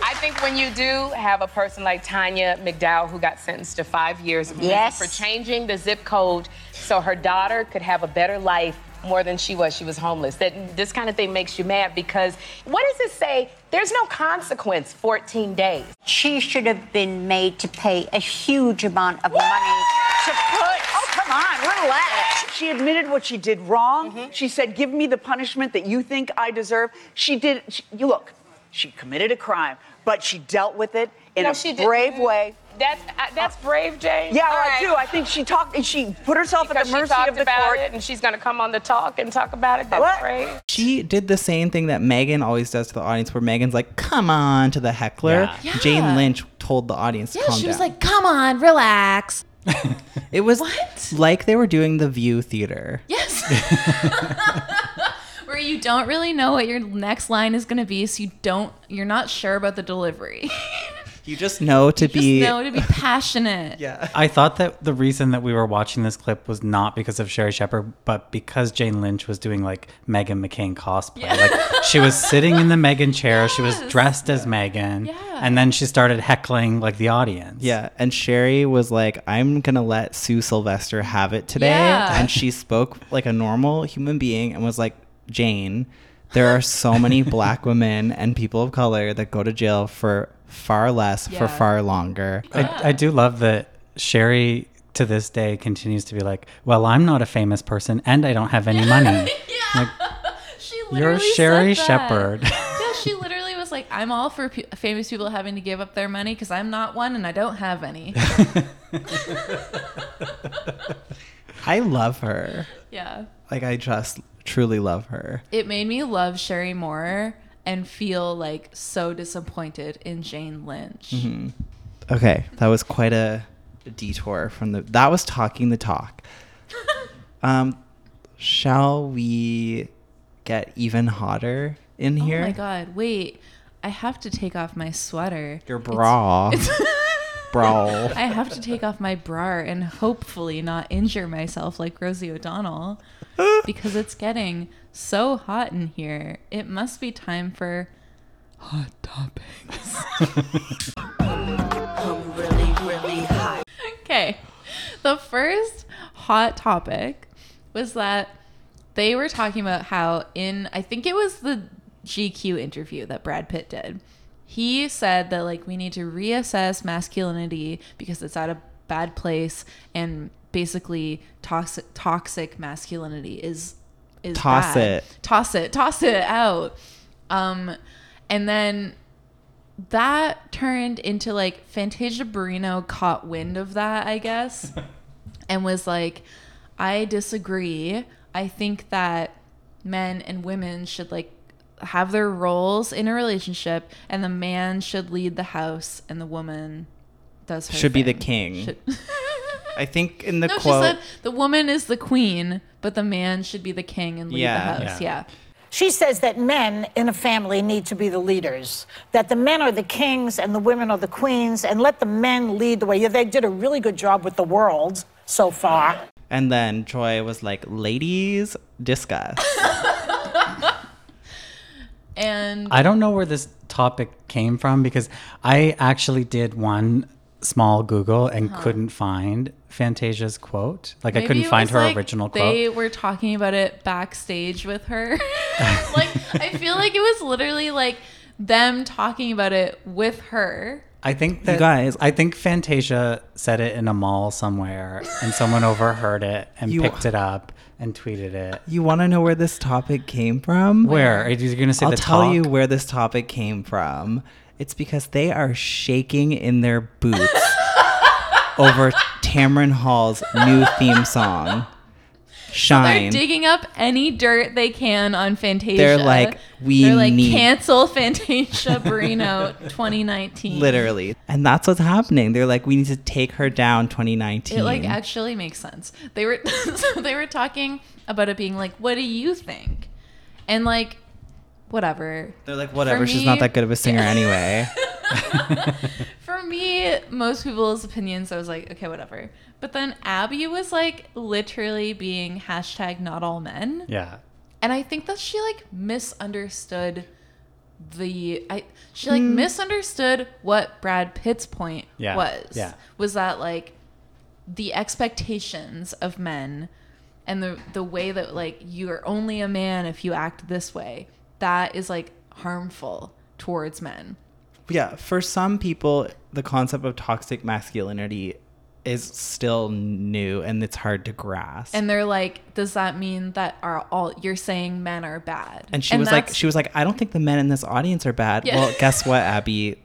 Speaker 2: I think when you do have a person like Tanya McDowell who got sentenced to five years
Speaker 13: Yes.
Speaker 2: for changing the zip code so her daughter could have a better life more than she was. She was homeless. That this kind of thing makes you mad because what does it say? There's no consequence. 14 days.
Speaker 13: She should have been made to pay a huge amount of money to put. Oh, come on, relax.
Speaker 14: She admitted what she did wrong. Mm-hmm. She said, "Give me the punishment that you think I deserve." She did. She, you look. She committed a crime, but she dealt with it in
Speaker 2: No,
Speaker 14: a brave way.
Speaker 2: That's uh, that's brave, Jane.
Speaker 14: Yeah,
Speaker 2: All
Speaker 14: I
Speaker 2: right.
Speaker 14: do. I think she talked and she put herself
Speaker 2: Because
Speaker 14: at the
Speaker 2: she
Speaker 14: mercy
Speaker 2: talked
Speaker 14: of the
Speaker 2: about
Speaker 14: court.
Speaker 2: it, and she's gonna come on the talk and talk about it. That's
Speaker 14: What?
Speaker 2: brave.
Speaker 5: She did the same thing that Meghan always does to the audience, where Meghan's like, "Come on" to the heckler.
Speaker 7: Yeah.
Speaker 5: Jane Lynch told the audience
Speaker 7: Yeah,
Speaker 5: calm
Speaker 7: she was
Speaker 5: down.
Speaker 7: like, "Come on, relax."
Speaker 5: it was like they were doing the View Theater.
Speaker 7: Yes. [LAUGHS] [LAUGHS] Where you don't really know what your next line is going to be, so you don't, you're not sure about the delivery. [LAUGHS] [LAUGHS]
Speaker 5: You just know to
Speaker 7: Just
Speaker 5: be.
Speaker 7: know to be [LAUGHS] passionate.
Speaker 5: yeah.
Speaker 6: I thought that the reason that we were watching this clip was not because of Sherri Shepherd, but because Jane Lynch was doing like Meghan McCain cosplay. Yeah. Like she was sitting in the Meghan chair, she was dressed as Meghan, yeah. and then she started heckling like the audience.
Speaker 5: Yeah, and Sherri was like, "I'm gonna let Sue Sylvester have it today,"
Speaker 6: Yeah.
Speaker 5: and she spoke like a normal human being and was like, "Jane, there are so many [LAUGHS] black women and people of color that go to jail for far less for far longer.
Speaker 6: I, I do love that Sherri to this day continues to be like, well, I'm not a famous person and I don't have any money. [LAUGHS] Like,
Speaker 7: She
Speaker 6: You're
Speaker 7: Sherri
Speaker 6: Shepherd.
Speaker 7: yeah, she literally was like, "I'm all for pe- famous people having to give up their money because I'm not one and I don't have any." [LAUGHS]
Speaker 5: I love her.
Speaker 7: yeah,
Speaker 5: Like I just truly love her.
Speaker 7: it made me love Sherri more and feel like so disappointed in Jane Lynch.
Speaker 5: Mhm. Okay, that was quite a detour from the. That was talking the talk. [LAUGHS] um, shall we get even hotter in here?
Speaker 7: Oh my god! Wait, I have to take off my sweater.
Speaker 5: Your
Speaker 7: It's-
Speaker 5: bra. [LAUGHS] Bra. [LAUGHS]
Speaker 7: I have to take off my bra and hopefully not injure myself like Rosie O'Donnell [GASPS] because it's getting so hot in here. It must be time for hot topics. [LAUGHS] Okay. The first hot topic was that they were talking about how in I think it was the GQ interview that Brad Pitt did. He said that like we need to reassess masculinity because it's at a bad place and basically toxic toxic masculinity is is
Speaker 5: Toss
Speaker 7: bad.
Speaker 5: it.
Speaker 7: Toss it. Toss it out. Um and then that turned into like Fantasia Barrino caught wind of that, I guess, [LAUGHS] and was like, I disagree. I think that men and women should like have their roles in a relationship, and the man should lead the house, and the woman does her
Speaker 5: Should be the king.
Speaker 7: Should- [LAUGHS]
Speaker 5: I think in the
Speaker 7: no,
Speaker 5: quote.
Speaker 7: she said the woman is the queen, but the man should be the king and lead
Speaker 5: Yeah.
Speaker 7: the house. Yeah.
Speaker 1: She says that men in a family need to be the leaders, that the men are the kings and the women are the queens, and let the men lead the way. Yeah, they did a really good job with the world so far.
Speaker 5: and then Troy was like, "Ladies, discuss." [LAUGHS]
Speaker 7: And
Speaker 6: I don't know where this topic came from because I actually did one small Google and
Speaker 7: Huh.
Speaker 6: couldn't find Fantasia's quote. Like I couldn't find her
Speaker 7: like
Speaker 6: original quote.
Speaker 7: They were talking about it backstage with her. [LAUGHS] [LAUGHS] like I feel like it was literally like them talking about it with her.
Speaker 6: I think that
Speaker 5: guys-
Speaker 6: I think Fantasia said it in a mall somewhere and someone overheard it and
Speaker 5: You-
Speaker 6: picked it up and tweeted it.
Speaker 5: You want to know where this topic came from?
Speaker 6: Where? Are you going to say
Speaker 5: I'll tell
Speaker 6: talk?
Speaker 5: you where this topic came from. It's because they are shaking in their boots [LAUGHS] over Tamron Hall's new theme song,
Speaker 7: They're digging up any dirt they can on Fantasia.
Speaker 5: They're like, "We
Speaker 7: They're like,
Speaker 5: need-"
Speaker 7: cancel Fantasia Barrino [LAUGHS] 2019.
Speaker 5: Literally. And that's what's happening. They're like, we need to take her down 2019.
Speaker 7: It like actually makes sense. They were [LAUGHS] so they were talking about it being like, what do you think? And like, whatever.
Speaker 5: They're like, whatever,
Speaker 7: For
Speaker 5: she's not that good of a singer anyway. [LAUGHS]
Speaker 7: For me, most people's opinions, I was like, okay, whatever. But then Abby was like literally being hashtag not all men.
Speaker 6: Yeah.
Speaker 7: And I think that she like misunderstood the I she like
Speaker 6: Hmm.
Speaker 7: misunderstood what Brad Pitt's point
Speaker 6: Yeah,
Speaker 7: was.
Speaker 6: yeah.
Speaker 7: Was that like the expectations of men and the the way that like you're only a man if you act this way, that is like harmful towards men.
Speaker 5: Yeah, for some people, the concept of toxic masculinity is still new and it's hard to grasp.
Speaker 7: And they're like, does that mean that are all you're saying men are bad?
Speaker 5: And she was like, she was like, I don't think the men in this audience are bad.
Speaker 7: Yeah.
Speaker 5: Well, guess what, Abby?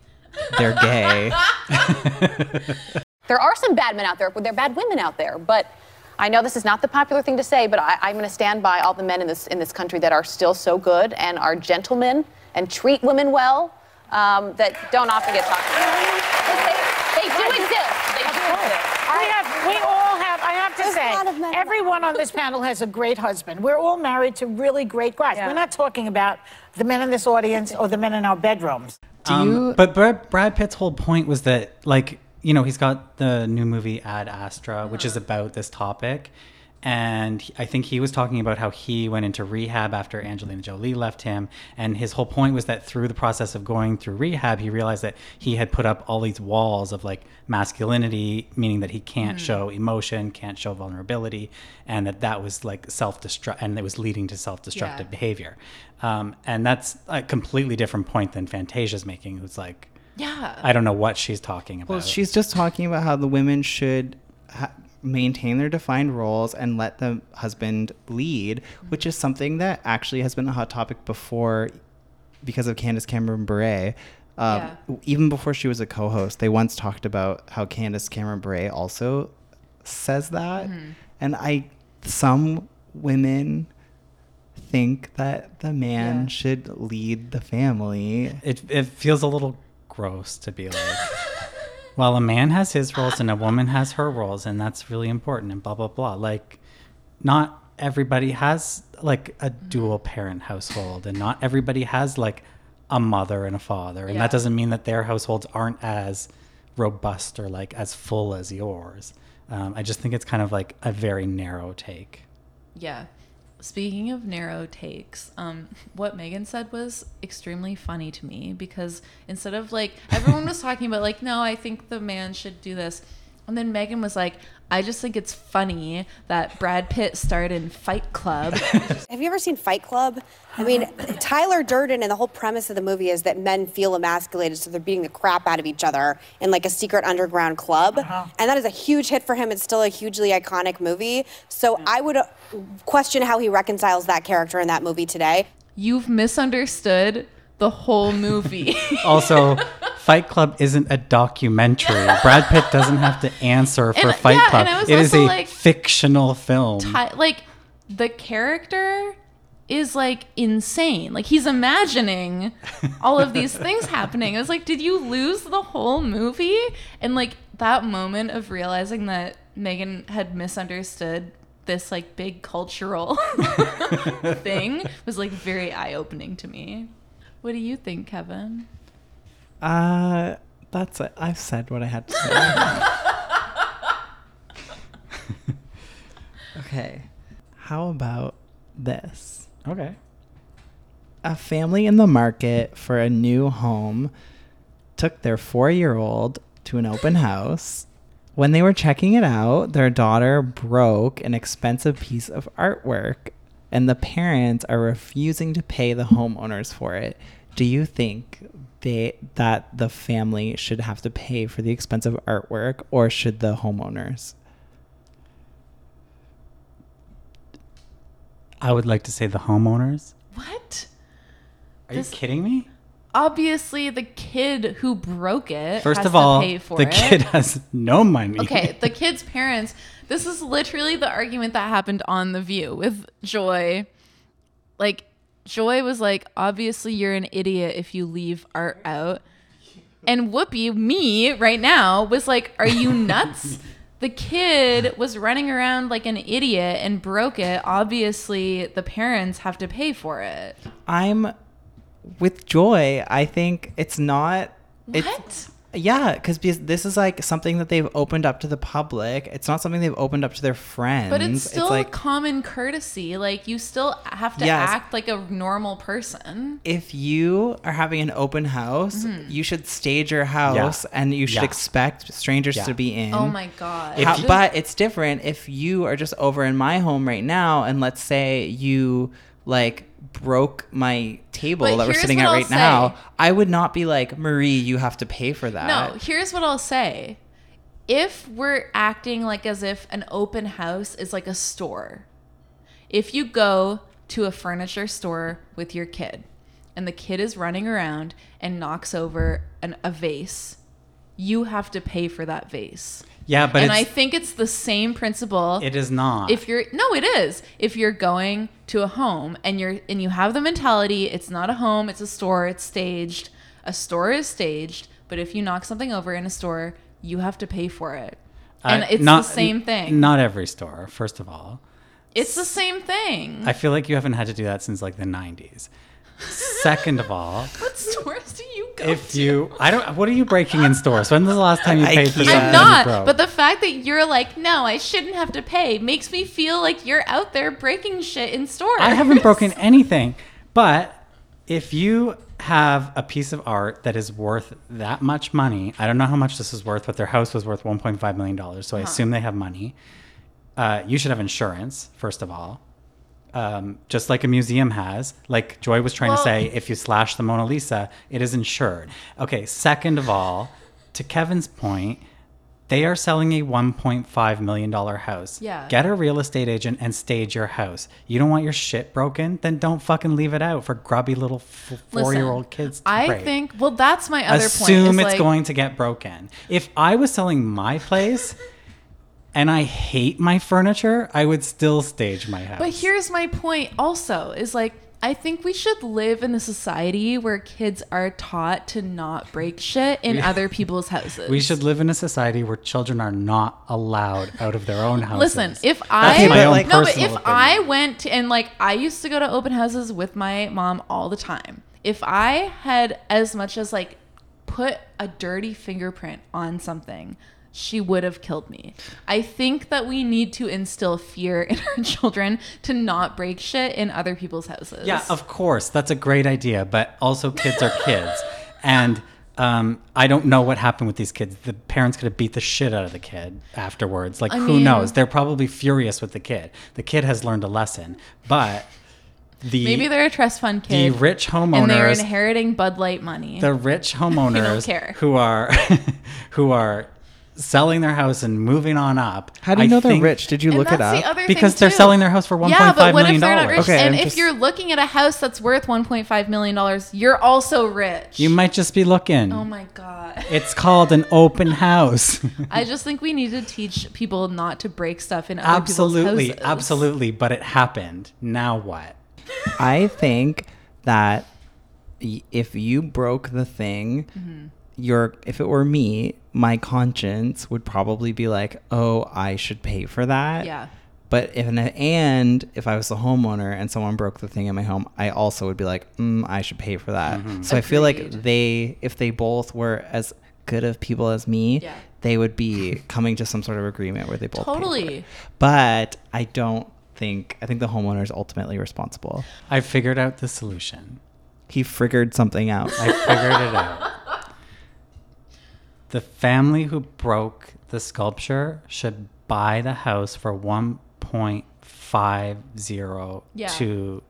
Speaker 5: They're gay. [LAUGHS]
Speaker 12: There are some bad men out there, but there are bad women out there. But I know this is not the popular thing to say, but I, I'm going to stand by all the men in this in this country that are still so good and are gentlemen and treat women well um, that don't often get talked about. They, they do exist. They do exist.
Speaker 1: We have, we all have, I have to say, everyone on this panel has a great husband. We're all married to really great guys. We're not talking about the men in this audience or the men in our bedrooms.
Speaker 6: Um, But Brad, Brad Pitt's whole point was that, like, you know, he's got the new movie Ad Astra, which is about this topic. And I think he was talking about how he went into rehab after Angelina Jolie left him. And his whole point was that through the process of going through rehab, he realized that he had put up all these walls of like masculinity, meaning that he can't
Speaker 15: Mm.
Speaker 6: show emotion, can't show vulnerability, and that that was like self destruct, and it was leading to self destructive
Speaker 7: Yeah.
Speaker 6: behavior. Um, and that's a completely different point than Fantasia's making. who's like,
Speaker 7: Yeah.
Speaker 6: I don't know what she's talking about.
Speaker 5: Well, she's just talking about how the women should ha- maintain their defined roles and let the husband lead, which is something that actually has been a hot topic before because of Candace Cameron Bure. Um, Even before she was a co host, they once talked about how Candace Cameron Bure also says that.
Speaker 7: Mhm.
Speaker 5: And I, some women think that the man should lead the family.
Speaker 6: It it feels a little gross to be like, [LAUGHS] well, a man has his roles and a woman has her roles, and that's really important, and blah blah blah. Like, not everybody has like a dual parent household, and not everybody has like a mother and a father, and
Speaker 7: Yeah.
Speaker 6: that doesn't mean that their households aren't as robust or like as full as yours. Um, I just think it's kind of like a very narrow take.
Speaker 7: Yeah. Speaking of narrow takes, um, what Meghan said was extremely funny to me because instead of like everyone was [LAUGHS] talking about like, no, I think the man should do this. And then Megan was like, I just think it's funny that Brad Pitt starred in Fight Club. [LAUGHS]
Speaker 3: Have you ever seen Fight Club? I mean, Tyler Durden and the whole premise of the movie is that men feel emasculated, so they're beating the crap out of each other in like a secret underground club. And that is a huge hit for him. It's still a hugely iconic movie. So I would uh, question how he reconciles that character in that movie today.
Speaker 7: You've misunderstood the whole movie.
Speaker 6: Also, [LAUGHS] Fight Club isn't a documentary. [LAUGHS] Brad Pitt doesn't have to answer for
Speaker 7: And-
Speaker 6: Fight
Speaker 7: yeah,
Speaker 6: Club. It is a
Speaker 7: like-
Speaker 6: fictional film.
Speaker 7: Ty- like the character is like insane. Like he's imagining all of these [LAUGHS] things happening. I was like, did you lose the whole movie? And like that moment of realizing that Meghan had misunderstood this like big cultural [LAUGHS] thing was like very eye opening to me. What do you think, Kevin?
Speaker 5: Uh, that's it. I've said what I had to say. [LAUGHS] okay. How about this?
Speaker 6: Okay.
Speaker 5: A family in the market for a new home took their four year old to an open house. When they were checking it out, their daughter broke an expensive piece of artwork, and the parents are refusing to pay the homeowners for it. Do you think they that the family should have to pay for the expensive artwork, or should the homeowners?
Speaker 6: I would like to say the homeowners.
Speaker 7: What?
Speaker 6: Are
Speaker 7: This-
Speaker 6: you kidding me?
Speaker 7: Obviously, the kid who broke it
Speaker 6: First
Speaker 7: has
Speaker 6: of all,
Speaker 7: to pay for
Speaker 6: the
Speaker 7: it.
Speaker 6: kid has no money.
Speaker 7: Okay, [LAUGHS] the kid's parents. This is literally the argument that happened on The View with Joy. Like, Joy was like, obviously, you're an idiot if you leave art out. And Whoopi, me right now, was like, are you [LAUGHS] nuts? the kid was running around like an idiot and broke it. Obviously, the parents have to pay for it.
Speaker 5: I'm with joy. I think it's not.
Speaker 7: What?
Speaker 5: It's, yeah, because this is like something that they've opened up to the public. It's not something they've opened up to their friends.
Speaker 7: But it's still
Speaker 5: like
Speaker 7: common courtesy. Like, you still have to
Speaker 5: Yes.
Speaker 7: act like a normal person.
Speaker 5: if you are having an open house,
Speaker 7: Mhm.
Speaker 5: you should stage your house and you should
Speaker 6: Yeah.
Speaker 5: expect strangers
Speaker 6: Yeah.
Speaker 5: to be in.
Speaker 7: Oh my God.
Speaker 5: How-
Speaker 7: If you-
Speaker 5: but it's different if you are just over in my home right now and let's say you like broke my table
Speaker 7: But
Speaker 5: that we're sitting at
Speaker 7: I'll
Speaker 5: right now. I would not be like, Marie, you have to pay for that.
Speaker 7: No, here's what I'll say. If we're acting like as if an open house is like a store, if you go to a furniture store with your kid and the kid is running around and knocks over an, a vase, you have to pay for that vase.
Speaker 6: Yeah, but
Speaker 7: and I think it's the same principle.
Speaker 6: It is not.
Speaker 7: If you're no, it is. If you're going to a home and you're and you have the mentality, it's not a home, it's a store, it's staged. A store is staged, but if you knock something over in a store, you have to pay for it. And
Speaker 6: Uh,
Speaker 7: it's
Speaker 6: not-
Speaker 7: the same thing.
Speaker 6: Not every store, first of all.
Speaker 7: it's the same thing.
Speaker 6: I feel like you haven't had to do that since like the 90s. Second of all, [LAUGHS]
Speaker 7: what stores do you
Speaker 6: if you, I don't, what are you breaking in stores? When's the last time you paid for something
Speaker 7: I'm not,
Speaker 6: broke?
Speaker 7: but the fact that you're like, no, I shouldn't have to pay makes me feel like you're out there breaking shit in stores.
Speaker 6: I haven't broken [LAUGHS] anything. But if you have a piece of art that is worth that much money, I don't know how much this is worth, but their house was worth $1.5 million. So I
Speaker 7: Uh-huh.
Speaker 6: assume they have money. Uh, you should have insurance, first of all. Um, just like a museum has. Like Joy was trying
Speaker 7: Well-
Speaker 6: to say, if you slash the Mona Lisa, it is insured. Okay, second of all, to Kevin's point, they are selling a $1.5 million house.
Speaker 7: Yeah.
Speaker 6: Get a real estate agent and stage your house. You don't want your shit broken? Then don't fucking leave it out for grubby little f- four year old kids to
Speaker 7: I
Speaker 6: break.
Speaker 7: think. Well, that's my other point.
Speaker 6: Assume it's
Speaker 7: like,
Speaker 6: going to get broken. If I was selling my place and I hate my furniture, I would still stage my house.
Speaker 7: But here's my point also is like I think we should live in a society where kids are taught to not break shit in
Speaker 6: We-
Speaker 7: other people's houses.
Speaker 6: we should live in a society where children are not allowed out of their own houses.
Speaker 7: Listen, if I
Speaker 6: my own
Speaker 7: no, but if
Speaker 6: opinion.
Speaker 7: I went to, and like I used to go to open houses with my mom all the time. If I had as much as like put a dirty fingerprint on something, she would have killed me. I think that we need to instill fear [LAUGHS] in our children to not break shit in other people's houses.
Speaker 6: Yeah, of course. That's a great idea. But also, kids are kids. [LAUGHS] And um, I don't know what happened with these kids. The parents could have beat the shit out of the kid afterwards. Like,
Speaker 7: I
Speaker 6: who
Speaker 7: mean-
Speaker 6: knows? They're probably furious with the kid. The kid has learned a lesson. But the
Speaker 7: Maybe they're a trust fund kid.
Speaker 6: the rich homeowners
Speaker 7: and they're inheriting Bud Light money.
Speaker 6: the rich [LAUGHS] homeowners
Speaker 7: care.
Speaker 6: who are who are selling their house and moving on up.
Speaker 5: How do you
Speaker 6: I
Speaker 5: know they're
Speaker 6: think-
Speaker 5: rich? Did you look it up?
Speaker 7: the other
Speaker 6: Because
Speaker 7: thing,
Speaker 6: they're
Speaker 7: too.
Speaker 6: selling their house for $1.5
Speaker 7: yeah, but what
Speaker 6: million
Speaker 7: if they're not rich?
Speaker 6: dollars. Okay,
Speaker 7: and
Speaker 6: I'm
Speaker 7: if
Speaker 6: just-
Speaker 7: you're looking at a house that's worth 1.5 million dollars, you're also rich.
Speaker 6: You might just be looking.
Speaker 7: Oh my god. [LAUGHS]
Speaker 6: It's called an open house. [LAUGHS]
Speaker 7: I just think we need to teach people not to break stuff in other
Speaker 6: absolutely,
Speaker 7: people's houses.
Speaker 6: absolutely. But it happened. Now what?
Speaker 5: I think that y- if you broke the thing,
Speaker 7: Mm-hmm.
Speaker 5: Your if it were me, my conscience would probably be like, "Oh, I should pay for that."
Speaker 7: Yeah.
Speaker 5: But if and if I was the homeowner and someone broke the thing in my home, I also would be like, mm, "I should pay for that."
Speaker 6: Mm-hmm.
Speaker 5: So I feel like they, if they both were as good of people as me,
Speaker 7: Yeah.
Speaker 5: they would be [LAUGHS] coming to some sort of agreement where they both pay for it.
Speaker 7: Totally.
Speaker 5: But I don't think I think the homeowner is ultimately responsible.
Speaker 6: I figured out the solution.
Speaker 5: He figured something out.
Speaker 6: I figured it [LAUGHS] out. The family who broke the sculpture should buy the house for one point five zero
Speaker 7: Yeah.
Speaker 6: two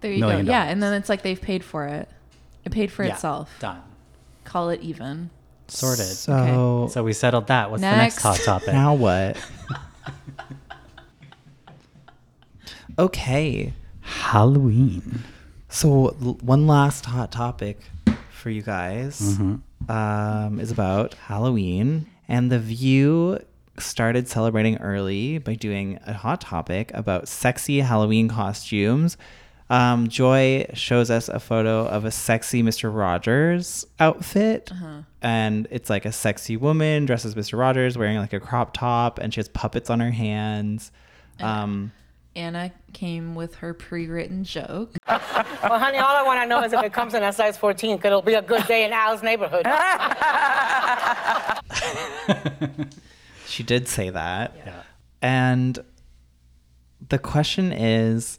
Speaker 7: There you go.
Speaker 6: million
Speaker 7: Yeah, and then it's like they've paid for it. It paid for
Speaker 6: Yeah,
Speaker 7: itself.
Speaker 6: done.
Speaker 7: Call it even.
Speaker 6: sorted.
Speaker 5: So
Speaker 6: So we settled that. What's
Speaker 7: Next.
Speaker 6: the next hot topic?
Speaker 5: now what? [LAUGHS] okay.
Speaker 6: Halloween.
Speaker 5: So l- one last hot topic for you guys
Speaker 6: Mhm.
Speaker 5: Um, is about Halloween, and the View started celebrating early by doing a hot topic about sexy Halloween costumes. Um, Joy shows us a photo of a sexy Mr. Rogers outfit,
Speaker 7: Uh-huh.
Speaker 5: and it's like a sexy woman dressed as Mr. Rogers wearing like a crop top, and she has puppets on her hands. Um,
Speaker 7: Ana came with her pre-written joke.
Speaker 4: Well, honey, all I want to know is if it comes in a size 14, 'cause it'll be a good day in Al's neighborhood. [LAUGHS]
Speaker 5: She did say that. Yeah. And the question is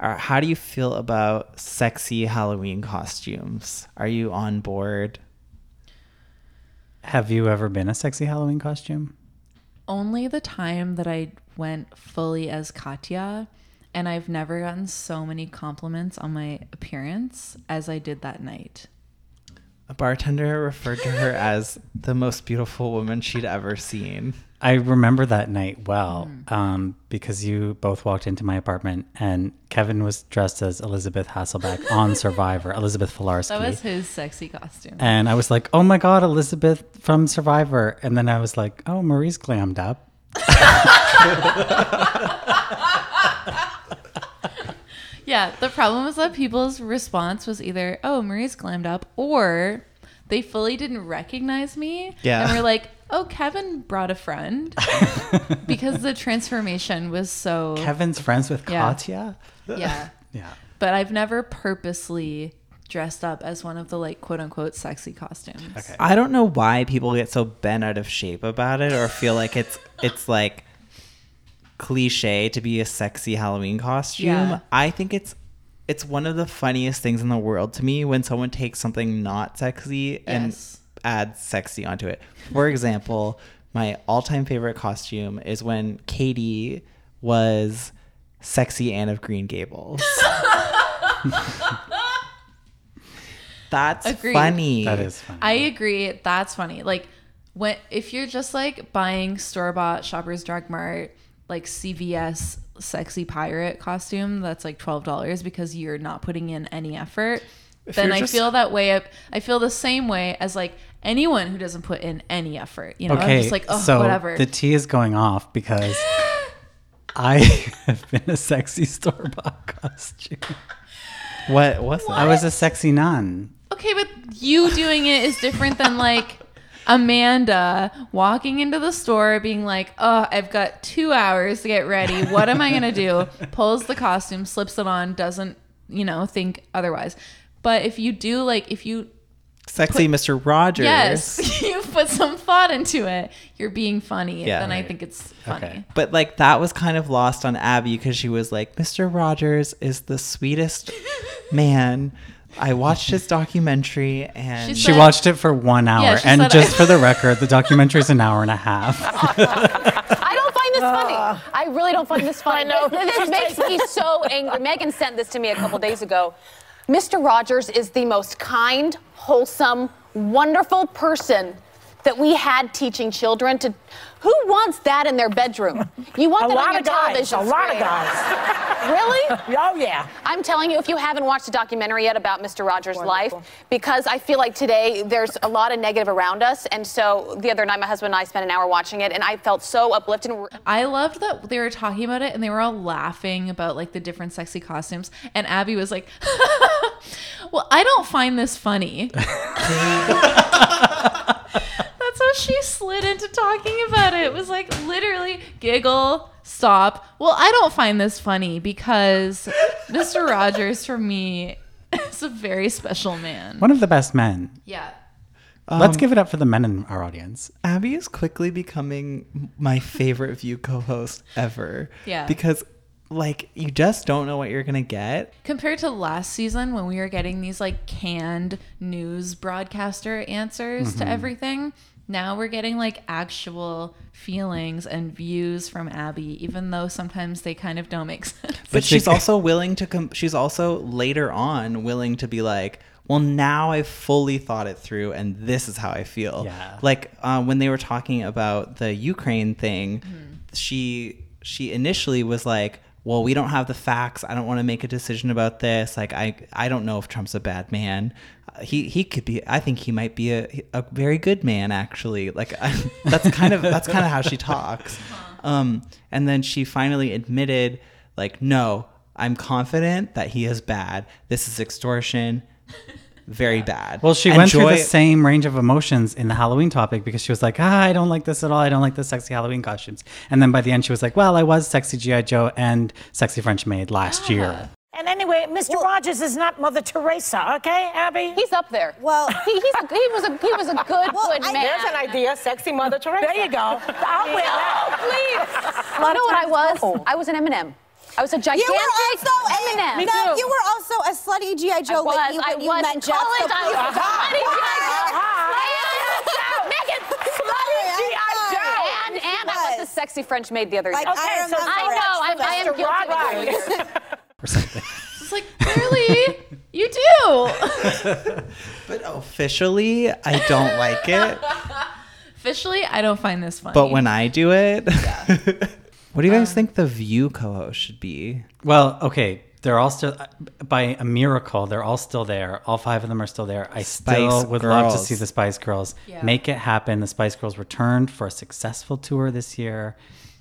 Speaker 5: uh, how do you feel about sexy Halloween costumes? Are you on board?
Speaker 6: Have you ever been a sexy Halloween costume?
Speaker 7: Only the time that I went fully as Katya, and I've never gotten so many compliments on my appearance as I did that night.
Speaker 5: A bartender referred to her [LAUGHS] as the most beautiful woman she'd ever seen.
Speaker 6: I remember that night well um, because you both walked into my apartment and Kevin was dressed as Elisabeth Hasselbeck on [LAUGHS] Survivor, Elisabeth Filarski.
Speaker 7: That was his sexy costume.
Speaker 6: And I was like, oh my God, Elisabeth from Survivor. And then I was like, oh, Marie's glammed up. [LAUGHS]
Speaker 7: Yeah, the problem was that people's response was either, "Oh, Marie's glammed up," or they fully didn't recognize me.
Speaker 6: Yeah.
Speaker 7: and we're like, "Oh, Kevin brought a friend," [LAUGHS] because the transformation was so.
Speaker 6: Kevin's friends with
Speaker 7: Yeah.
Speaker 6: Katya?
Speaker 7: Yeah,
Speaker 6: Yeah.
Speaker 7: but I've never purposely dressed up as one of the like quote unquote sexy costumes. Okay.
Speaker 5: I don't know why people get so bent out of shape about it or feel like it's it's like cliche to be a sexy Halloween costume.
Speaker 7: Yeah.
Speaker 5: I think it's it's one of the funniest things in the world to me when someone takes something not sexy and
Speaker 7: Yes.
Speaker 5: adds sexy onto it. For example, my all-time favorite costume is when Katie was sexy Anne of Green Gables. [LAUGHS] That's
Speaker 7: Agreed.
Speaker 5: funny.
Speaker 6: That is funny.
Speaker 7: I agree. That's funny. Like when if you're just like buying store bought Shoppers Drug Mart like CVS sexy pirate costume that's like twelve dollars because you're not putting in any effort.
Speaker 5: If
Speaker 7: then I
Speaker 5: just-
Speaker 7: feel that way. I feel the same way as like anyone who doesn't put in any effort. You know,
Speaker 6: okay,
Speaker 7: I'm just like, oh,
Speaker 6: so
Speaker 7: whatever.
Speaker 6: the tea is going off because [LAUGHS] I have been a sexy store bought costume.
Speaker 5: What was that?
Speaker 6: I was a sexy nun.
Speaker 7: Okay, but you doing it is different than like Amanda walking into the store being like, "Oh, I've got 2 hours to get ready. What am I going to do?" [LAUGHS] Pulls the costume, slips it on, doesn't, you know, think otherwise. But if you do like if you
Speaker 5: Sexy Mr. Rogers.
Speaker 7: Yes, [LAUGHS] you put some thought into it. You're being funny.
Speaker 5: Yeah.
Speaker 7: then I think it's funny.
Speaker 5: But like that was kind of lost on Abby because she was like, Mr. Rogers is the sweetest [LAUGHS] man. I watched his documentary and
Speaker 6: She, watched it for one hour.
Speaker 7: Yeah, she
Speaker 6: and
Speaker 7: said-
Speaker 6: just for the record, the documentary is an hour and a half. [LAUGHS]
Speaker 12: I don't find this funny. Ah. I really don't find this funny.
Speaker 4: I know.
Speaker 12: This, this makes me [LAUGHS] so angry. Meghan sent this to me a couple days ago. Mr. Rogers is the most kind, wholesome, wonderful person that we had teaching children to. Who wants that in their bedroom? You want
Speaker 4: A
Speaker 12: that
Speaker 4: lot
Speaker 12: on your
Speaker 4: of guys,
Speaker 12: television
Speaker 4: a lot of guys. [LAUGHS]
Speaker 12: Really?
Speaker 4: Oh, yeah.
Speaker 12: I'm telling you, if you haven't watched a documentary yet about Mr. Rogers' life, because I feel like today there's a lot of negative around us, and so the other night my husband and I spent an hour watching it, and I felt so uplifted.
Speaker 7: I loved that they were talking about it and they were all laughing about like the different sexy costumes. And Abby was like, [LAUGHS] Well, I don't find this funny. [LAUGHS] That's how she slid into talking about it. It was like literally giggle, stop. Well, I don't find this funny because Mr. Rogers for me is a very special man.
Speaker 6: One of the best men.
Speaker 7: Yeah.
Speaker 6: Let's
Speaker 5: Um,
Speaker 6: give it up for the men in our audience.
Speaker 5: Abby is quickly becoming my favorite View co-host ever.
Speaker 7: Yeah.
Speaker 5: Because like you just don't know what you're gonna get.
Speaker 7: Compared to last season when we were getting these like canned news broadcaster answers to
Speaker 5: Mhm.
Speaker 7: everything, now we're getting like actual feelings and views from Abby, even though sometimes they kind of don't make sense.
Speaker 5: But she's also [LAUGHS] willing to com- she's also later on willing to be like, well, now I've fully thought it through and this is how I feel.
Speaker 6: Yeah.
Speaker 5: Like uh, when they were talking about the Ukraine thing,
Speaker 7: Mm-hmm.
Speaker 5: she she initially was like, well, we don't have the facts. I don't want to make a decision about this. Like I I don't know if Trump's a bad man. He he could be I think he might be a a very good man actually. Like I, [LAUGHS] that's kind of that's kind of how she talks. Um and then she finally admitted like no, I'm confident that he is bad. This is extortion. Very bad.
Speaker 6: Well, she
Speaker 5: And
Speaker 6: went through the same range of emotions in the Halloween topic because she was like, ah, I don't like this at all. I don't like the sexy Halloween costumes. And then by the end, she was like, well, I was sexy G.I. Joe and sexy French maid last year.
Speaker 1: And anyway, Mr. Rogers is not Mother Teresa, okay, Abby?
Speaker 12: He's up there.
Speaker 3: Well, [LAUGHS]
Speaker 12: he, he's a, he was a he was a good good man.
Speaker 4: There's an idea, sexy Mother Teresa.
Speaker 1: There you go. [LAUGHS] I'll wear that.
Speaker 12: please. [LAUGHS] You know what I was? I was an Eminem. I was a gigantic
Speaker 3: You were also
Speaker 12: Eminem.
Speaker 3: A, no, you were also a slutty GI Joe.
Speaker 12: I was.
Speaker 3: lady
Speaker 12: I
Speaker 3: when you
Speaker 12: was.
Speaker 3: met
Speaker 12: In
Speaker 3: Jeff, so
Speaker 12: college, I
Speaker 3: please
Speaker 12: was
Speaker 3: stop.
Speaker 12: slutty
Speaker 3: Why?
Speaker 12: Meghan, slutty G.I. Joe. And, and I was the sexy French maid the other
Speaker 3: Like,
Speaker 12: day.
Speaker 3: I
Speaker 12: Okay, so
Speaker 3: remember
Speaker 12: I know. I'm, I am
Speaker 3: Mr.
Speaker 12: guilty.
Speaker 3: Rogers.
Speaker 6: Or something. [LAUGHS]
Speaker 7: It's like, clearly, you do. [LAUGHS]
Speaker 5: But officially, I don't like it. [LAUGHS]
Speaker 7: Officially, I don't find this funny.
Speaker 5: But when I do it, what do you guys uh, think the View co-host should be?
Speaker 6: Well, okay. They're all still, uh, by a miracle, they're all still there. All five of them are still there. I still
Speaker 5: Spice
Speaker 6: would love to see the Spice Girls
Speaker 7: Yeah.
Speaker 6: make it happen. The Spice Girls returned for a successful tour this year.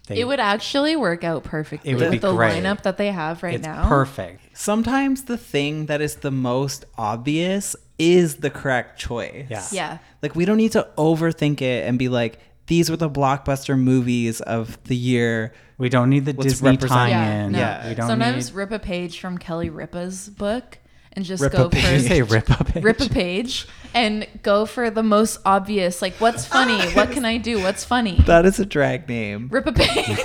Speaker 6: They,
Speaker 7: it would actually work out perfectly
Speaker 6: It would
Speaker 7: with
Speaker 6: be
Speaker 7: the
Speaker 6: great.
Speaker 7: lineup that they have right
Speaker 6: it's
Speaker 7: now.
Speaker 6: perfect.
Speaker 5: Sometimes the thing that is the most obvious is the correct choice.
Speaker 6: Yeah.
Speaker 7: Yeah.
Speaker 5: Like we don't need to overthink it and be like, these were the blockbuster movies of the year.
Speaker 6: We don't need the
Speaker 5: Let's
Speaker 6: Disney
Speaker 5: represent-
Speaker 6: tie-in.
Speaker 7: no.
Speaker 5: Yeah.
Speaker 6: We don't
Speaker 7: Sometimes
Speaker 6: need.
Speaker 7: rip a page from Kelly Ripa's book and just
Speaker 5: Rip
Speaker 7: go for
Speaker 6: you say rip a page?
Speaker 7: rip a page and go for the most obvious. Like, what's [LAUGHS] funny? what can I do? What's funny?
Speaker 5: That is a drag name.
Speaker 7: Rip a page.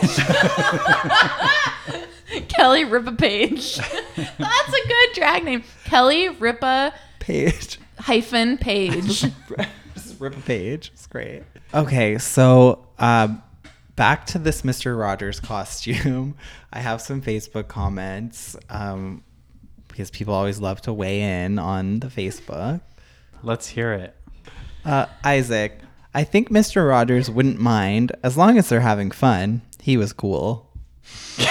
Speaker 7: [LAUGHS] Kelly Rip a page. [LAUGHS] That's a good drag name. Kelly Rip a
Speaker 5: Page.
Speaker 7: hyphen page.
Speaker 5: Rip a page. It's great. Okay, so um, back to this Mr. Rogers costume. I have some Facebook comments um, because people always love to weigh in on the Facebook.
Speaker 6: Let's hear it.
Speaker 5: Uh, Isaac, I think Mr. Rogers wouldn't mind as long as they're having fun. He was cool. [LAUGHS]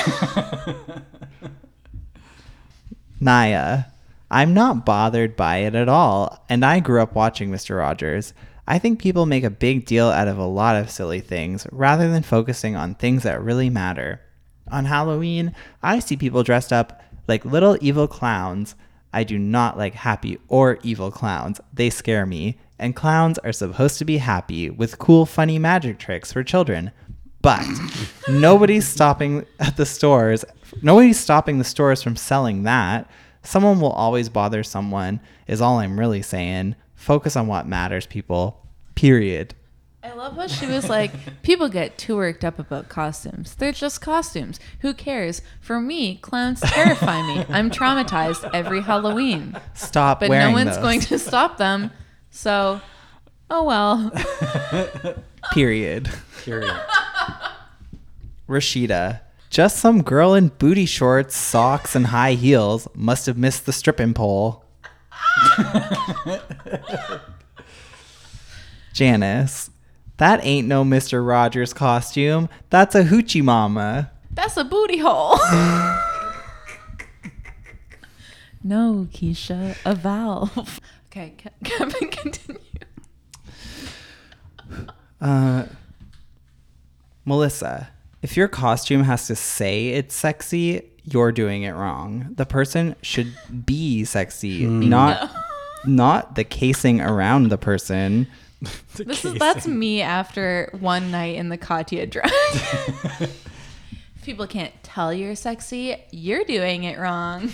Speaker 5: Naya, I'm not bothered by it at all, and I grew up watching Mr. Rogers. I think people make a big deal out of a lot of silly things rather than focusing on things that really matter. On Halloween, I see people dressed up like little evil clowns. I do not like happy or evil clowns. They scare me. And clowns are supposed to be happy with cool, funny magic tricks for children. But [LAUGHS] nobody's stopping at the stores. Nobody's stopping the stores from selling that. Someone will always bother someone, is all I'm really saying. Focus on what matters, people. Period.
Speaker 7: I love how she was like, [LAUGHS] people get too worked up about costumes. They're just costumes. Who cares? For me, clowns terrify me. I'm [LAUGHS] traumatized every Halloween.
Speaker 5: Stop
Speaker 7: But no one's
Speaker 5: those.
Speaker 7: going to stop them. So, oh well. [LAUGHS]
Speaker 5: Period.
Speaker 6: Period.
Speaker 5: Rashida. Just some girl in booty shorts, socks, and high heels must have missed the stripping pole. Janice. That ain't no Mr. Rogers costume. That's a hoochie mama.
Speaker 7: That's a booty hole. [LAUGHS] no, Keisha, a valve. Okay, Ke- [LAUGHS] Kevin, continue.
Speaker 5: Uh, Melissa, if your costume has to say it's sexy, you're doing it wrong. The person should be sexy, not not the casing around the person. [LAUGHS]
Speaker 7: This is that's me after one night in the Katya drag. [LAUGHS] if people can't tell you're sexy, you're doing it wrong.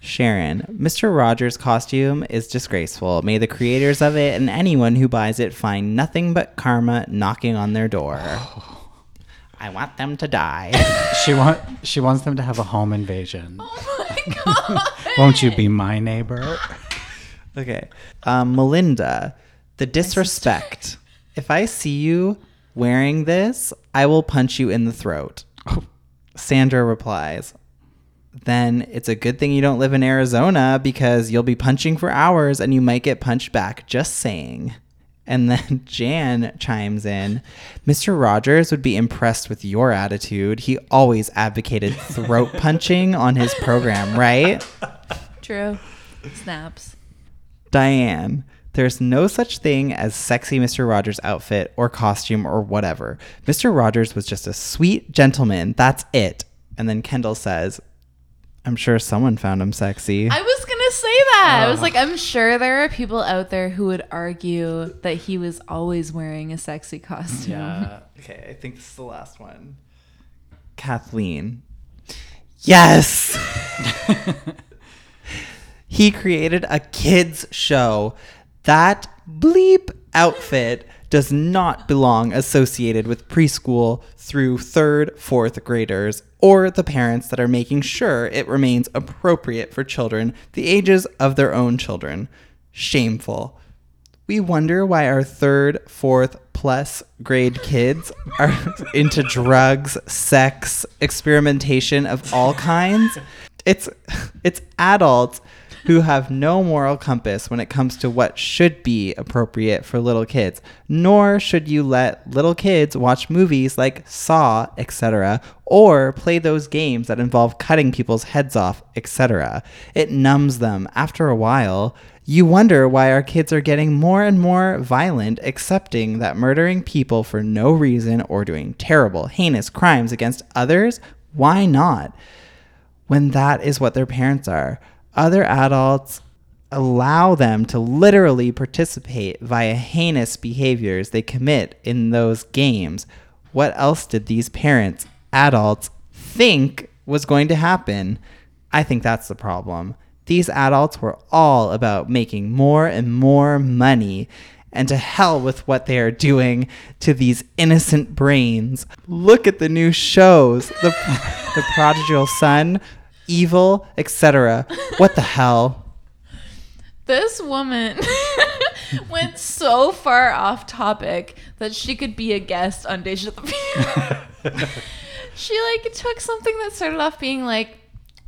Speaker 5: Sharon, Mr. Rogers' costume is disgraceful. May the creators of it and anyone who buys it find nothing but karma knocking on their door. [SIGHS] I want them to die.
Speaker 6: she want she wants them to have a home invasion.
Speaker 7: Oh my god. [LAUGHS]
Speaker 6: Won't you be my neighbor?
Speaker 5: Okay. Um, Melinda, the disrespect. If I see you wearing this, I will punch you in the throat. [LAUGHS] Sandra replies, then it's a good thing you don't live in Arizona because you'll be punching for hours and you might get punched back. Just saying. And then [LAUGHS] Jan chimes in Mr. Rogers would be impressed with your attitude. He always advocated throat [LAUGHS] punching on his program, right?
Speaker 7: True. Snaps.
Speaker 5: Diane, there's no such thing as sexy Mr. Rogers outfit or costume or whatever. Mr. Rogers was just a sweet gentleman. That's it. And then Kendall says, I'm sure someone found him sexy.
Speaker 7: I was gonna say that. I was like, I'm sure there are people out there who would argue that he was always wearing a sexy costume.
Speaker 5: Yeah. Okay, I think this is the last one. Kathleen. Yes! [LAUGHS] he created a kids show. That bleep outfit does not belong associated with preschool through third, fourth graders or the parents that are making sure it remains appropriate for children the ages of their own children. Shameful. We wonder why our third, fourth, plus grade kids are [LAUGHS] into drugs, sex, experimentation of all kinds. It's it's adults who have no moral compass when it comes to what should be appropriate for little kids. Nor should you let little kids watch movies like Saw, etc., or play those games that involve cutting people's heads off, etc. It numbs them after a while. You wonder why our kids are getting more and more violent, accepting that murdering people for no reason or doing terrible, heinous crimes against others. Why not? When that is what their parents are. Other adults allow them to literally participate via heinous behaviors they commit in those games. What else did these parents, adults, think was going to happen? I think that's the problem. These adults were all about making more and more money. And to hell with what they are doing to these innocent brains. Look at the new shows The, [LAUGHS] the Prodigal Son, Evil, etc. What the hell? [LAUGHS]
Speaker 7: this woman [LAUGHS] went so far off topic that she could be a guest on Deja the [LAUGHS] she like took something that started off being like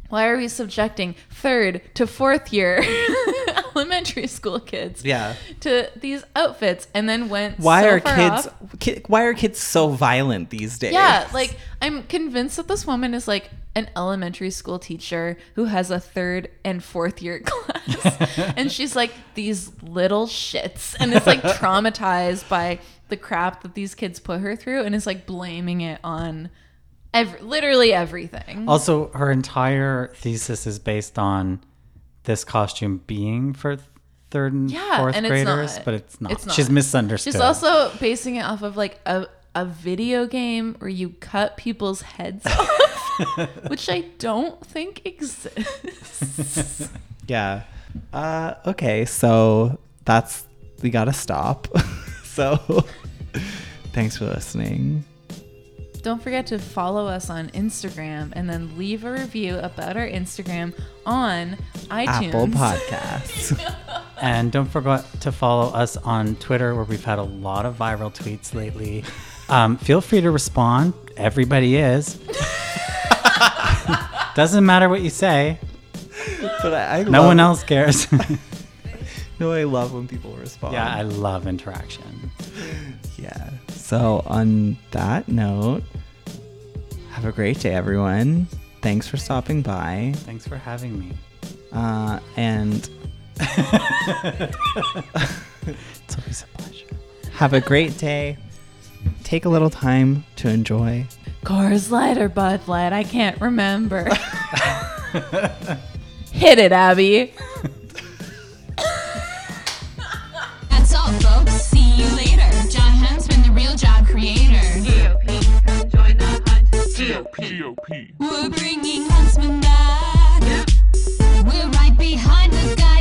Speaker 7: why are we subjecting third to fourth year elementary school kids
Speaker 5: Yeah.
Speaker 7: to these outfits and then went
Speaker 5: Why
Speaker 7: so
Speaker 5: are kids ki- why are kids so violent these days?
Speaker 7: yeah like i'm convinced that this woman is like an elementary school teacher who has a third and fourth year [LAUGHS] class and she's like these little shits and is like [LAUGHS] traumatized by the crap that these kids put her through and is like blaming it on ev- literally everything
Speaker 6: Also, her entire thesis is based on this costume being for third and
Speaker 7: yeah,
Speaker 6: fourth
Speaker 7: and
Speaker 6: graders,
Speaker 7: it's
Speaker 6: but it's not.
Speaker 7: It's not.
Speaker 6: She's misunderstood.
Speaker 7: She's also basing it off of like a a video game where you cut people's heads off, [LAUGHS] which I don't think exists. [LAUGHS]
Speaker 5: Yeah. Uh, okay, so that's we gotta stop. [LAUGHS] so thanks for listening.
Speaker 7: Don't forget to follow us on Instagram and then leave a review about our Instagram on iTunes.
Speaker 5: Apple Podcasts. [LAUGHS]
Speaker 6: And don't forget to follow us on Twitter, where we've had a lot of viral tweets lately. Um, feel free to respond. Everybody is. [LAUGHS] Doesn't matter what you say.
Speaker 5: But I, I
Speaker 6: no
Speaker 5: love-
Speaker 6: one else cares. [LAUGHS]
Speaker 5: no, I love when people respond.
Speaker 6: yeah, I love interaction.
Speaker 5: Yeah. So on that note, have a great day, everyone. Thanks for stopping by.
Speaker 6: Thanks for having me.
Speaker 5: Uh, and [LAUGHS]
Speaker 6: It's always a pleasure.
Speaker 5: have a great day. Take a little time to enjoy.
Speaker 7: Coors Light or Bud Light, I can't remember. [LAUGHS] Hit it, Abby.
Speaker 15: That's all, folks. See you later real job creators. GOP, Come join the hunt. GOP, GOP. We're bringing Huntsman back. We're right behind the guy.